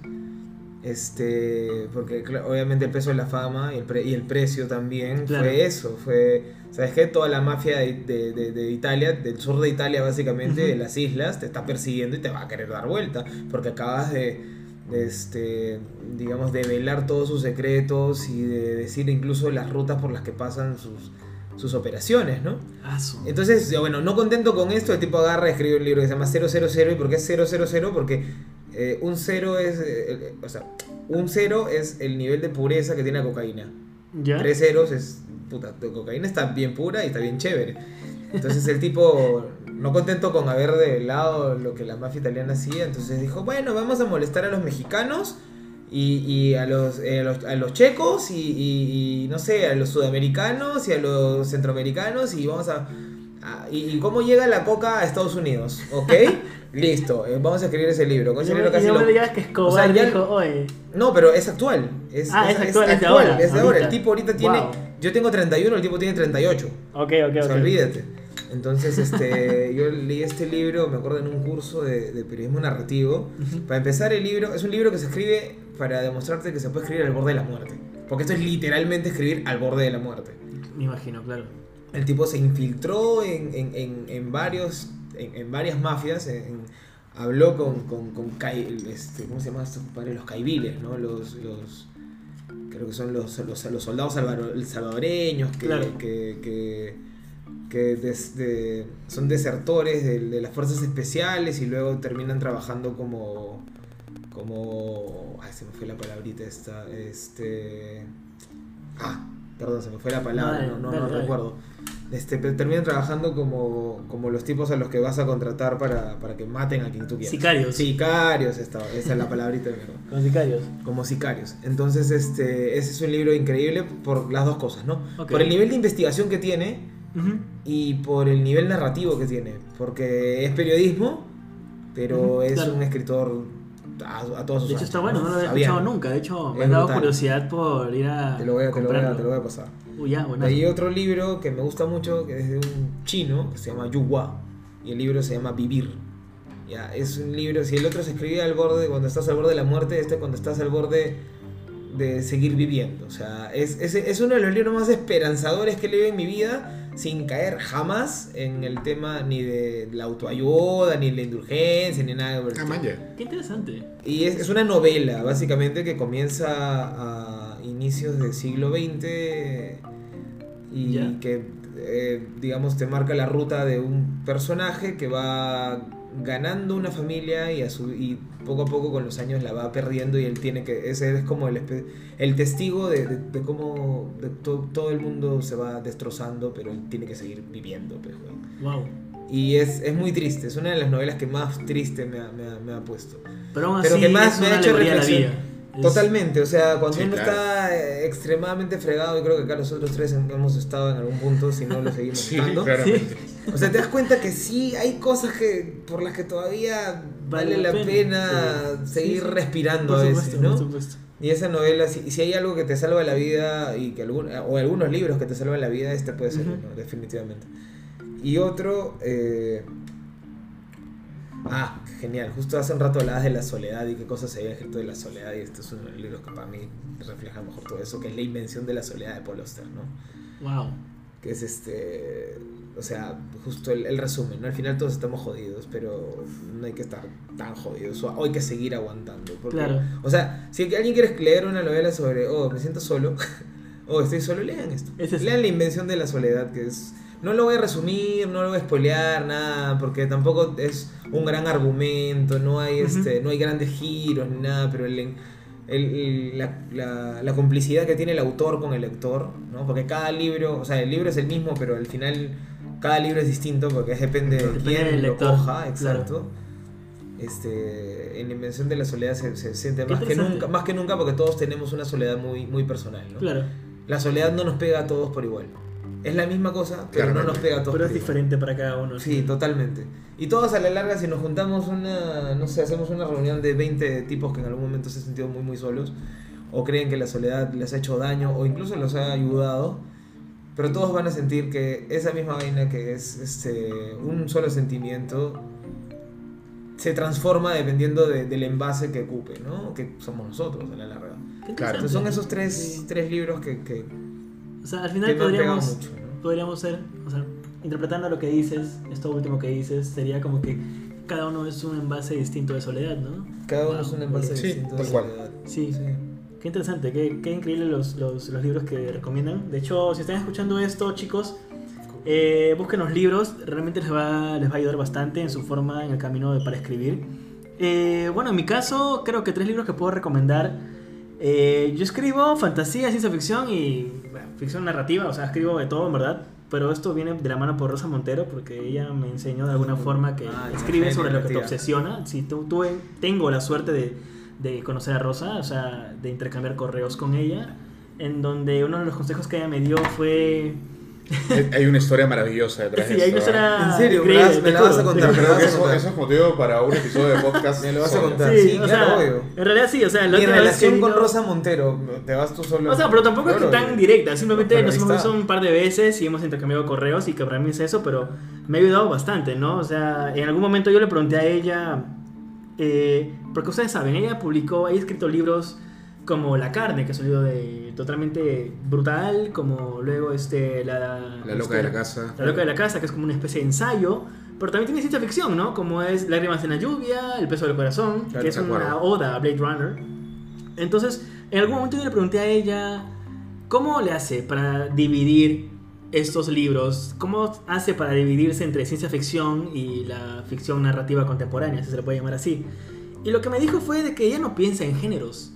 Este, porque obviamente el peso de la fama y el, pre- y el precio también Claro. fue eso, fue, ¿sabes qué? Toda la mafia de, de- de- de Italia, del sur de Italia básicamente, de las islas, te está persiguiendo y te va a querer dar vuelta, porque acabas de, este, digamos, de velar todos sus secretos y de decir incluso las rutas por las que pasan sus, sus operaciones, ¿no? Ah, su- Entonces, bueno, no contento con esto, el tipo agarra y escribe un libro que se llama 000. ¿Y por qué es 000? Porque eh, un cero es. eh, eh, o sea, un cero es el nivel de pureza que tiene la cocaína. ¿Ya? Tres ceros es. Puta, la cocaína está bien pura y está bien chévere. Entonces el tipo, no contento con haber develado lo que la mafia italiana hacía, entonces dijo: Bueno, vamos a molestar a los mexicanos. Y, y a, los, eh, a, los, a los checos y, y- y, no sé, a los sudamericanos y a los centroamericanos y vamos a, Ah, ¿Y cómo llega la coca a Estados Unidos? ¿Ok? Listo, eh, vamos a escribir ese libro. Con ese libro casi yo lo- me digas que Escobar O sea, dijo, No, pero es actual. Es, Ah, es actual, es de ahora, es de ahora. El tipo ahorita tiene. Wow. Yo tengo 31, el tipo tiene 38. ok, ok, O ok. sea, olvídate. Entonces, este, yo leí este libro, me acuerdo en un curso de, de periodismo narrativo. Para empezar, el libro es un libro que se escribe para demostrarte que se puede escribir al borde de la muerte. Porque esto es literalmente escribir al borde de la muerte. Me imagino, claro. El tipo se infiltró en, en, en, en varios, en, varias mafias, habló con, con, con este, ¿cómo se llama estos compadres? Los caiviles, ¿no? Los, los, creo que son los, los, los soldados salvador- salvadoreños que, Claro. que, que, que des- de- son desertores de, de las fuerzas especiales y luego terminan trabajando como, como, ay, se me fue la palabrita esta, este, ah, perdón, se me fue la palabra, Dale, no, no, dale, no dale. recuerdo. Este, pero terminan trabajando como, como los tipos a los que vas a contratar para, para que maten a quien tú quieras. Sicarios. Sicarios, esta, esa es la palabrita de mierda. Con sicarios. Como sicarios. Entonces, este, ese es un libro increíble por las dos cosas, ¿no? Por el nivel de investigación que tiene y por el nivel narrativo que tiene. Porque es periodismo, pero es claro. un escritor a, a todas sus De hecho anchas, está bueno, no lo había escuchado nunca. De hecho, me Es ha dado brutal. curiosidad por ir a Te lo voy a, te lo voy a, comprarlo. te lo voy a pasar. Uy, ya, bueno. Otro libro que me gusta mucho, que es de un chino, que se llama Yu Hua, y el libro se llama Vivir. Ya, es un libro, si el otro se escribe al borde, cuando estás al borde de la muerte, este cuando estás al borde de seguir viviendo. O sea, es, es, es uno de los libros más esperanzadores que he leído en mi vida, sin caer jamás en el tema ni de la autoayuda, ni la indulgencia, ni nada el Ah. Qué interesante. Y es, es una novela, básicamente, que comienza a inicios del siglo XX y que, eh, digamos, te marca la ruta de un personaje que va ganando una familia y, a su, y poco a poco con los años la va perdiendo y él tiene que, ese es como el, el testigo de, de- de cómo de to- todo el mundo se va destrozando, pero él tiene que seguir viviendo. pues. Wow. Y es, es muy triste, es una de las novelas que más triste me ha, me ha- me ha puesto. Pero aún Pero así que más es me ha hecho alegoría Totalmente, o sea, cuando Sí, uno claro. está eh, extremadamente fregado, y creo que acá nosotros tres hemos estado en algún punto, si no lo seguimos Sí, estando. claramente. O sea, te das cuenta que sí hay cosas que por las que todavía vale, la pena, Sí. seguir Sí, sí. respirando Por a veces, supuesto, ¿no? por supuesto. Y esa novela, si, si hay algo que te salva la vida y que algún, o algunos libros que te salvan la vida, este puede ser Ujú. uno, definitivamente. Y otro, eh, ah, genial, justo hace un rato hablabas de la soledad y qué cosas se había escrito de la soledad y este es uno de los libros que para mí refleja mejor todo eso, que es La invención de la soledad de Paul Auster, ¿no? Wow. que es este, o sea, justo el, el resumen, ¿no? Al final todos estamos jodidos, pero no hay que estar tan jodidos, o hay que seguir aguantando. Porque, Claro. O sea, si alguien quiere leer una novela sobre, oh, me siento solo, oh, estoy solo, lean esto. Es. Lean La invención de la soledad, que es... No lo voy a resumir, no lo voy a spoilear, nada, porque tampoco es un gran argumento, no hay, este, no hay grandes giros ni nada, pero el, el- el- la, la- la complicidad que tiene el autor con el lector, ¿no? Porque cada libro, o sea, el libro es el mismo, pero al final cada libro es distinto porque depende de Depende quién del lo lector, coja, exacto. claro. Este, en la invención de la soledad se, se siente más que nunca, más que nunca porque todos tenemos una soledad muy, muy personal, ¿no? Claro. La soledad no nos pega a todos por igual. Es la misma cosa, pero no nos pega a todos Pero es diferente para cada uno. Sí, totalmente. Y todos a la larga, si nos juntamos una, no sé, hacemos una reunión de 20 tipos que en algún momento se han sentido muy, muy solos, o creen que la soledad les ha hecho daño, o incluso los ha ayudado, pero todos van a sentir que esa misma vaina que es este, un solo sentimiento se transforma dependiendo de- del envase que ocupe, ¿no? Que somos nosotros a la larga. Claro. Entonces son esos tres, tres libros que, que, O sea, al final podríamos, mucho, ¿no? podríamos ser, o sea, interpretando lo que dices, esto último que dices, sería como que cada uno es un envase distinto de soledad, ¿no? Cada uno Wow, es un envase Sí, distinto de soledad. Sí. Qué interesante, qué, qué increíble los, los, los libros que recomiendan. De hecho, si están escuchando esto, chicos, eh, busquen los libros, realmente les va, les va a ayudar bastante en su forma, en el camino de, para escribir. Eh, bueno, en mi caso, creo que tres libros que puedo recomendar. Eh, yo escribo fantasía, ciencia ficción y ficción narrativa, o sea, escribo de todo, en verdad. Pero esto viene de la mano por Rosa Montero, porque ella me enseñó de alguna forma que Ah, escribe sobre lo que te obsesiona. Si tú, tuve- tengo la suerte de, de conocer a Rosa, o sea, de intercambiar correos con ella, en donde uno de los consejos que ella me dio fue Hay- una historia maravillosa detrás Sí, de una esto, historia ¿En serio? ¿Me la- me la vas a contar? Creo que eso, eso es motivo para un episodio de podcast. Me lo vas a contar. Sí, Sí, claro, sea, obvio. en realidad sí, o sea, la Mi relación con vino- Rosa Montero, te vas tú solo. O sea, pero tampoco es que tan directa, simplemente Pero nos hemos visto un par de veces y hemos intercambiado correos y que para mí es eso, pero me ha ayudado bastante, ¿no? O sea, en algún momento yo le pregunté a ella, eh, porque ustedes saben, ella publicó, ha escrito libros como La carne, que es un libro de, totalmente brutal, como luego este, la... La loca este, de la casa. La loca de la casa, que es como una especie de ensayo, pero también tiene ciencia ficción, ¿no? Como es Lágrimas en la lluvia, El peso del corazón, Claro, que es una oda a Blade Runner. Entonces, en algún momento yo le pregunté a ella, ¿cómo le hace para dividir estos libros? ¿Cómo hace para dividirse entre ciencia ficción y la ficción narrativa contemporánea, si se le puede llamar así? Y lo que me dijo fue de que ella no piensa en géneros.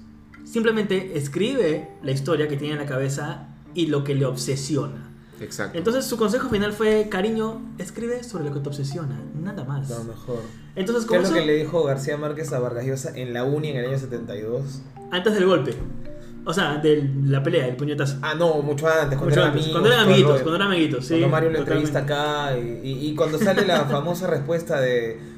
Simplemente escribe la historia que tiene en la cabeza y lo que le obsesiona. Exacto. Entonces su consejo final fue, cariño, escribe sobre lo que te obsesiona, nada más. Lo mejor. Entonces, ¿Qué es lo que le dijo García Márquez a Vargas Llosa en la uni en el año 72? antes del golpe, o sea, de la pelea, el puñetazo. Ah, no, mucho antes, cuando Mucho eran antes, amigos. cuando eran amiguitos, cuando eran amiguitos, sí. Cuando Mario lo entrevista acá y, y- y cuando sale la famosa respuesta de "Ma- eh,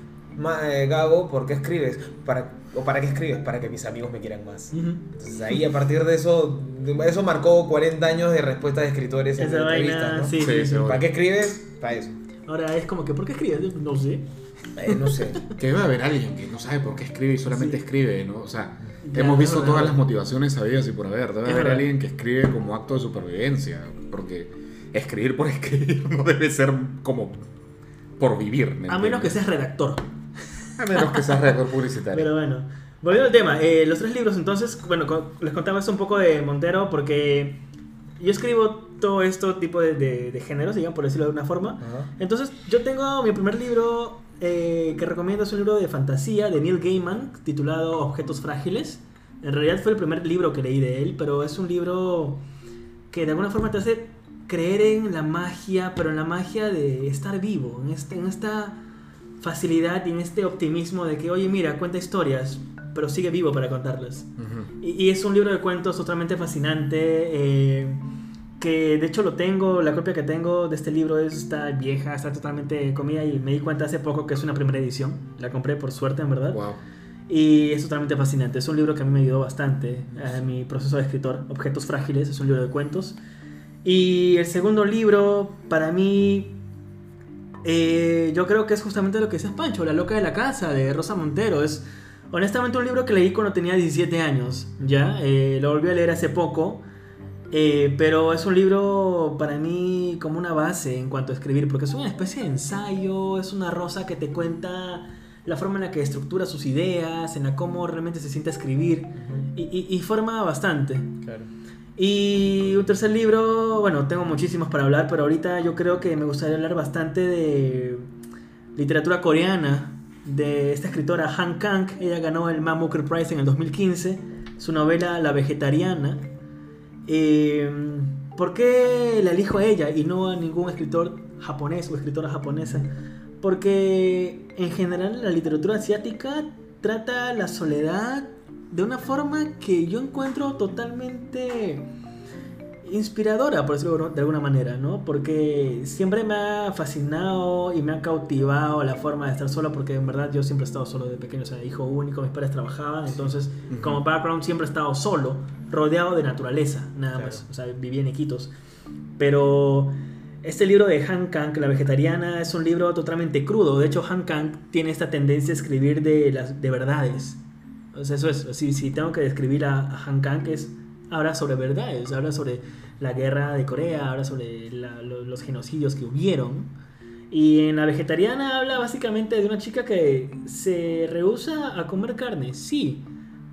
Gabo, ¿por qué escribes? Para, ¿O para qué escribes? Para que mis amigos me quieran más. Ujú. Entonces ahí a partir de eso, eso marcó 40 años de respuestas de escritores en Esa entrevistas, vaina, ¿no? sí, Sí, sí. ¿Para qué escribes? Para eso. Ahora es como que, ¿por qué escribes? No sé. Eh, no sé. Que debe haber alguien que no sabe por qué escribe y solamente Sí. escribe, ¿no? O sea, Ya, hemos visto todas las motivaciones sabidas y por haber. Debe Es haber verdad. alguien que escribe como acto de supervivencia. Porque escribir por escribir no debe ser como por vivir. ¿me A menos que seas redactor. A menos que seas redactor publicitario. Pero bueno, volviendo al tema, eh, los tres libros entonces, bueno, les contaba esto un poco de Montero porque yo escribo todo esto tipo de, de- de géneros, digamos, por decirlo de una forma. Ajá. Entonces, yo tengo mi primer libro eh, que recomiendo, es un libro de fantasía de Neil Gaiman titulado Objetos Frágiles. En realidad fue el primer libro que leí de él, pero es un libro que de alguna forma te hace creer en la magia, pero en la magia de estar vivo, en, este, en esta facilidad y en este optimismo de que, oye, mira, cuenta historias, pero sigue vivo para contarlas. Y, y es un libro de cuentos totalmente fascinante. eh, que de hecho lo tengo, la copia que tengo de este libro es- está vieja, está totalmente comida y me di cuenta hace poco que es una primera edición. La compré por suerte, en verdad. Wow. Y es totalmente fascinante. Es un libro que a mí me ayudó bastante en mi proceso de escritor. Objetos Frágiles es un libro de cuentos. Y el segundo libro, para mí, eh, yo creo que es justamente lo que dices Pancho, La Loca de la Casa, de Rosa Montero. Es honestamente un libro que leí cuando tenía 17 años, ¿ya? Eh, lo volví a leer hace poco. eh, pero es un libro para mí como una base en cuanto a escribir, porque es una especie de ensayo, es una rosa que te cuenta la forma en la que estructura sus ideas, en la cómo realmente se siente escribir, y, y- y forma bastante. Claro. Y un tercer libro, bueno, tengo muchísimos para hablar, pero ahorita yo creo que me gustaría hablar bastante de literatura coreana, de esta escritora Han Kang. Ella ganó el Man Booker Prize en el 2015. Su novela La Vegetariana. Eh, ¿Por qué la elijo a ella y no a ningún escritor japonés o escritora japonesa? Porque en general la literatura asiática trata la soledad de una forma que yo encuentro totalmente inspiradora, por decirlo de alguna manera, ¿no? Porque siempre me ha fascinado y me ha cautivado la forma de estar solo, porque en verdad yo siempre he estado solo de pequeño, o sea, hijo único, mis padres trabajaban, entonces Ujú. como background siempre he estado solo, rodeado de naturaleza, nada Claro. más, o sea, vivía en Iquitos. Pero este libro de Han Kang, La Vegetariana, es un libro totalmente crudo, de hecho Han Kang tiene esta tendencia a escribir de, las, de verdades. O sea, eso es, si, si tengo que describir a, a Han Kang es habla sobre verdades, habla sobre la guerra de Corea, habla sobre la- lo- los genocidios que hubieron. Y en la vegetariana habla básicamente de una chica que se rehúsa a comer carne, sí,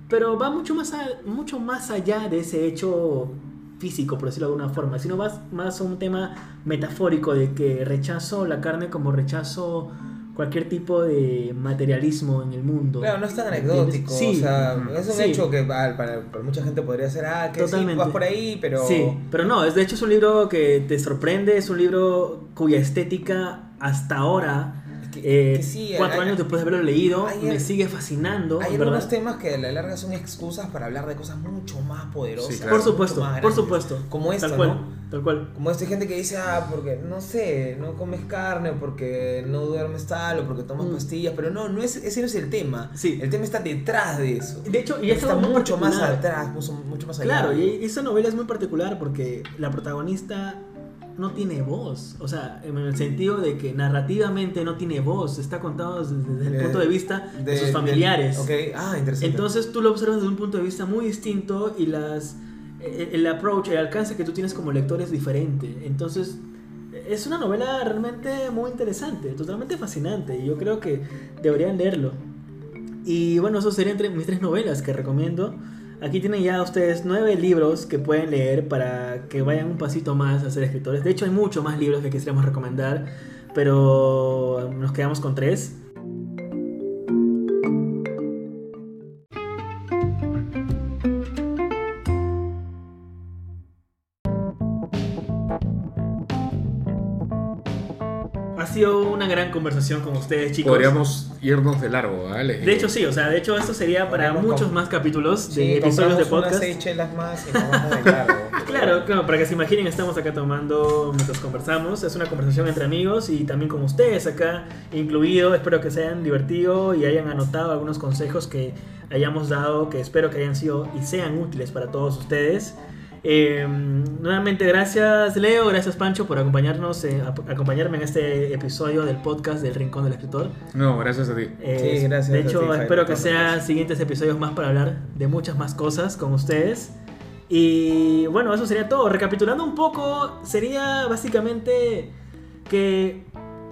pero va mucho más, a- mucho más allá de ese hecho físico, por decirlo de alguna forma, sino más, más a un tema metafórico de que rechazo la carne como rechazo cualquier tipo de materialismo en el mundo. Claro, no es tan anecdótico. Sí, o sea, Ujú. es un Sí. hecho que para, para mucha gente podría ser, ah, que sí, Totalmente. vas por ahí, pero. Sí, pero no, es de hecho es un libro que te sorprende, es un libro cuya estética hasta ahora Eh, que sí, cuatro hay- años después de haberlo leído, hay- me sigue fascinando, Hay ¿verdad? algunos temas que a la larga son excusas para hablar de cosas mucho más poderosas. Sí, claro. Por supuesto, más por supuesto. Como esta, tal cual, ¿no? tal cual. Como esta gente que dice, ah, porque no sé, no comes carne, porque no duermes tal, o porque tomas Mm. pastillas, pero no, no es, ese no es el tema. Sí. El tema está detrás de eso. De hecho, y es está mucho más atrás, mucho, mucho más allá. Claro, y esa novela es muy particular porque la protagonista no tiene voz. O sea, en el sentido de que narrativamente no tiene voz. Está contado desde, desde el De- punto de vista de, sus familiares. ok, ah, interesante. Entonces tú lo observas desde un punto de vista muy distinto y las el, el approach, el alcance que tú tienes como lector es diferente. Entonces es una novela realmente muy interesante, totalmente fascinante y yo creo que deberían leerlo. Y bueno, eso serían tre- mis tres novelas que recomiendo. Aquí tienen ya ustedes nueve libros que pueden leer para que vayan un pasito más a ser escritores. De hecho, hay muchos más libros que quisiéramos recomendar, pero nos quedamos con tres. Una gran conversación con ustedes, chicos. Podríamos irnos de largo, ¿vale? De hecho, sí, o sea, de hecho, esto sería para Podríamos muchos más capítulos Sí, de episodios de compramos unas podcast. seis chelas más y nos vamos de largo. Claro, claro, para que se imaginen, estamos acá tomando mientras conversamos. Es una conversación entre amigos y también con ustedes acá incluido. Espero que se hayan divertido y hayan anotado algunos consejos que hayamos dado, que espero que hayan sido y sean útiles para todos ustedes. Eh, nuevamente, gracias Leo, gracias Pancho por acompañarnos, eh, acompañarme en este episodio del podcast del Rincón del Escritor. No, gracias a ti. Eh, Sí, gracias De a hecho, ti, espero que sean siguientes episodios más para hablar de muchas más cosas con ustedes. Y bueno, eso sería todo. Recapitulando un poco, sería básicamente que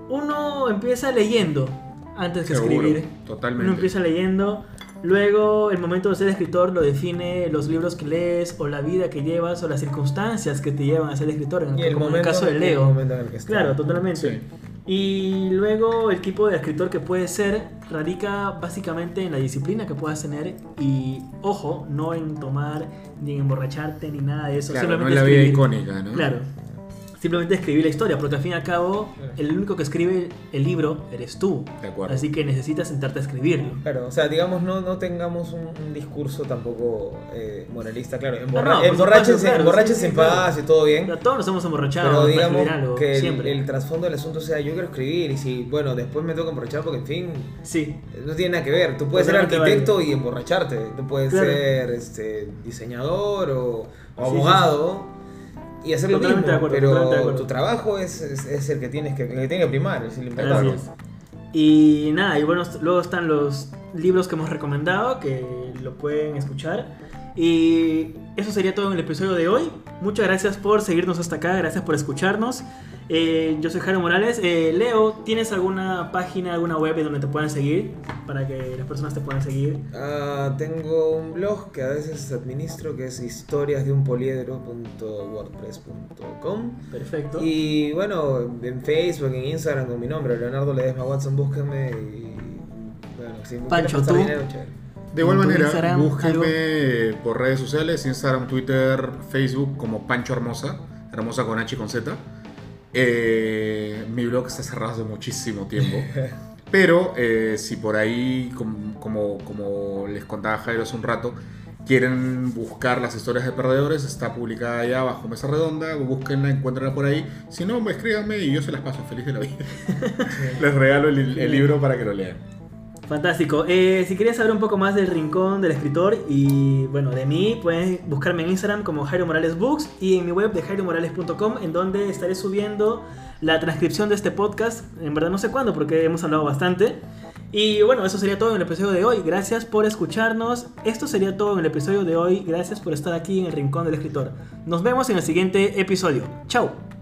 uno empieza leyendo antes que Seguro, escribir. totalmente. Uno empieza leyendo. Luego, el momento de ser escritor lo define los libros que lees, o la vida que llevas, o las circunstancias que te llevan a ser escritor. En, el como en el caso de el Leo. momento en el que está. Claro, totalmente. Sí. Y luego el tipo de escritor que puedes ser radica básicamente en la disciplina que puedas tener y ojo, no en tomar ni en emborracharte ni nada de eso, Claro, no simplemente es la vida escribir. icónica, ¿no? Claro. Simplemente escribir la historia, porque al fin y al cabo Claro. el único que escribe el libro eres tú. De acuerdo. Así que necesitas sentarte a escribirlo. Claro, o sea, digamos, no, no tengamos un, un discurso tampoco eh, moralista, claro. no, Emborra por emborráchense supuesto, claro, emborráchense sí, sí, en claro. paz y todo bien. Pero todos nos hemos emborrachado Pero digamos algo, que el, el trasfondo del asunto sea yo quiero escribir y si, bueno, después me tengo que emborrachar porque en fin, Sí, no tiene nada que ver. Tú puedes ser Totalmente arquitecto y emborracharte. Tú puedes Claro. ser este, diseñador o, o Sí, sí, abogado y hacer lo mismo. acuerdo, pero tu trabajo es, es, es el que tienes que, el que tiene que primar, es el importante. Y nada, y bueno, luego están los libros que hemos recomendado, que lo pueden escuchar. Y eso sería todo en el episodio de hoy. Muchas gracias por seguirnos hasta acá, gracias por escucharnos. Eh, yo soy Jairo Morales. Eh, Leo, ¿tienes alguna página, alguna web donde te puedan seguir? Para que las personas te puedan seguir. Ah, tengo un blog que a veces administro que es historiasdeunpoliedro.wordpress.com Perfecto. y bueno, en Facebook, en Instagram con mi nombre, Leonardo Ledesma Watson, búsquenme y bueno, si Pancho, ¿tú? dinero. De igual manera, Instagram, búsquenme por redes sociales, Instagram, Twitter, Facebook como Pancho Hermosa, Hermosa con H y con Z. Eh, mi blog está cerrado hace muchísimo tiempo. Pero eh, si por ahí, com- como, como les contaba Jairo hace un rato, quieren buscar las historias de perdedores, está publicada ya bajo Mesa Redonda, búsquenla, encuéntrenla por ahí. Si no, escríbanme y yo se las paso feliz de la vida. les regalo el, el libro para que lo lean. Fantástico. Eh, si quieres saber un poco más del rincón del escritor y bueno, de mí, puedes buscarme en Instagram como Jairo Morales Books y en mi web de jairomorales.com en donde estaré subiendo la transcripción de este podcast. En verdad no sé cuándo porque hemos hablado bastante. Y bueno, eso sería todo en el episodio de hoy. Gracias por escucharnos. Esto sería todo en el episodio de hoy. Gracias por estar aquí en el rincón del escritor. Nos vemos en el siguiente episodio. Chao.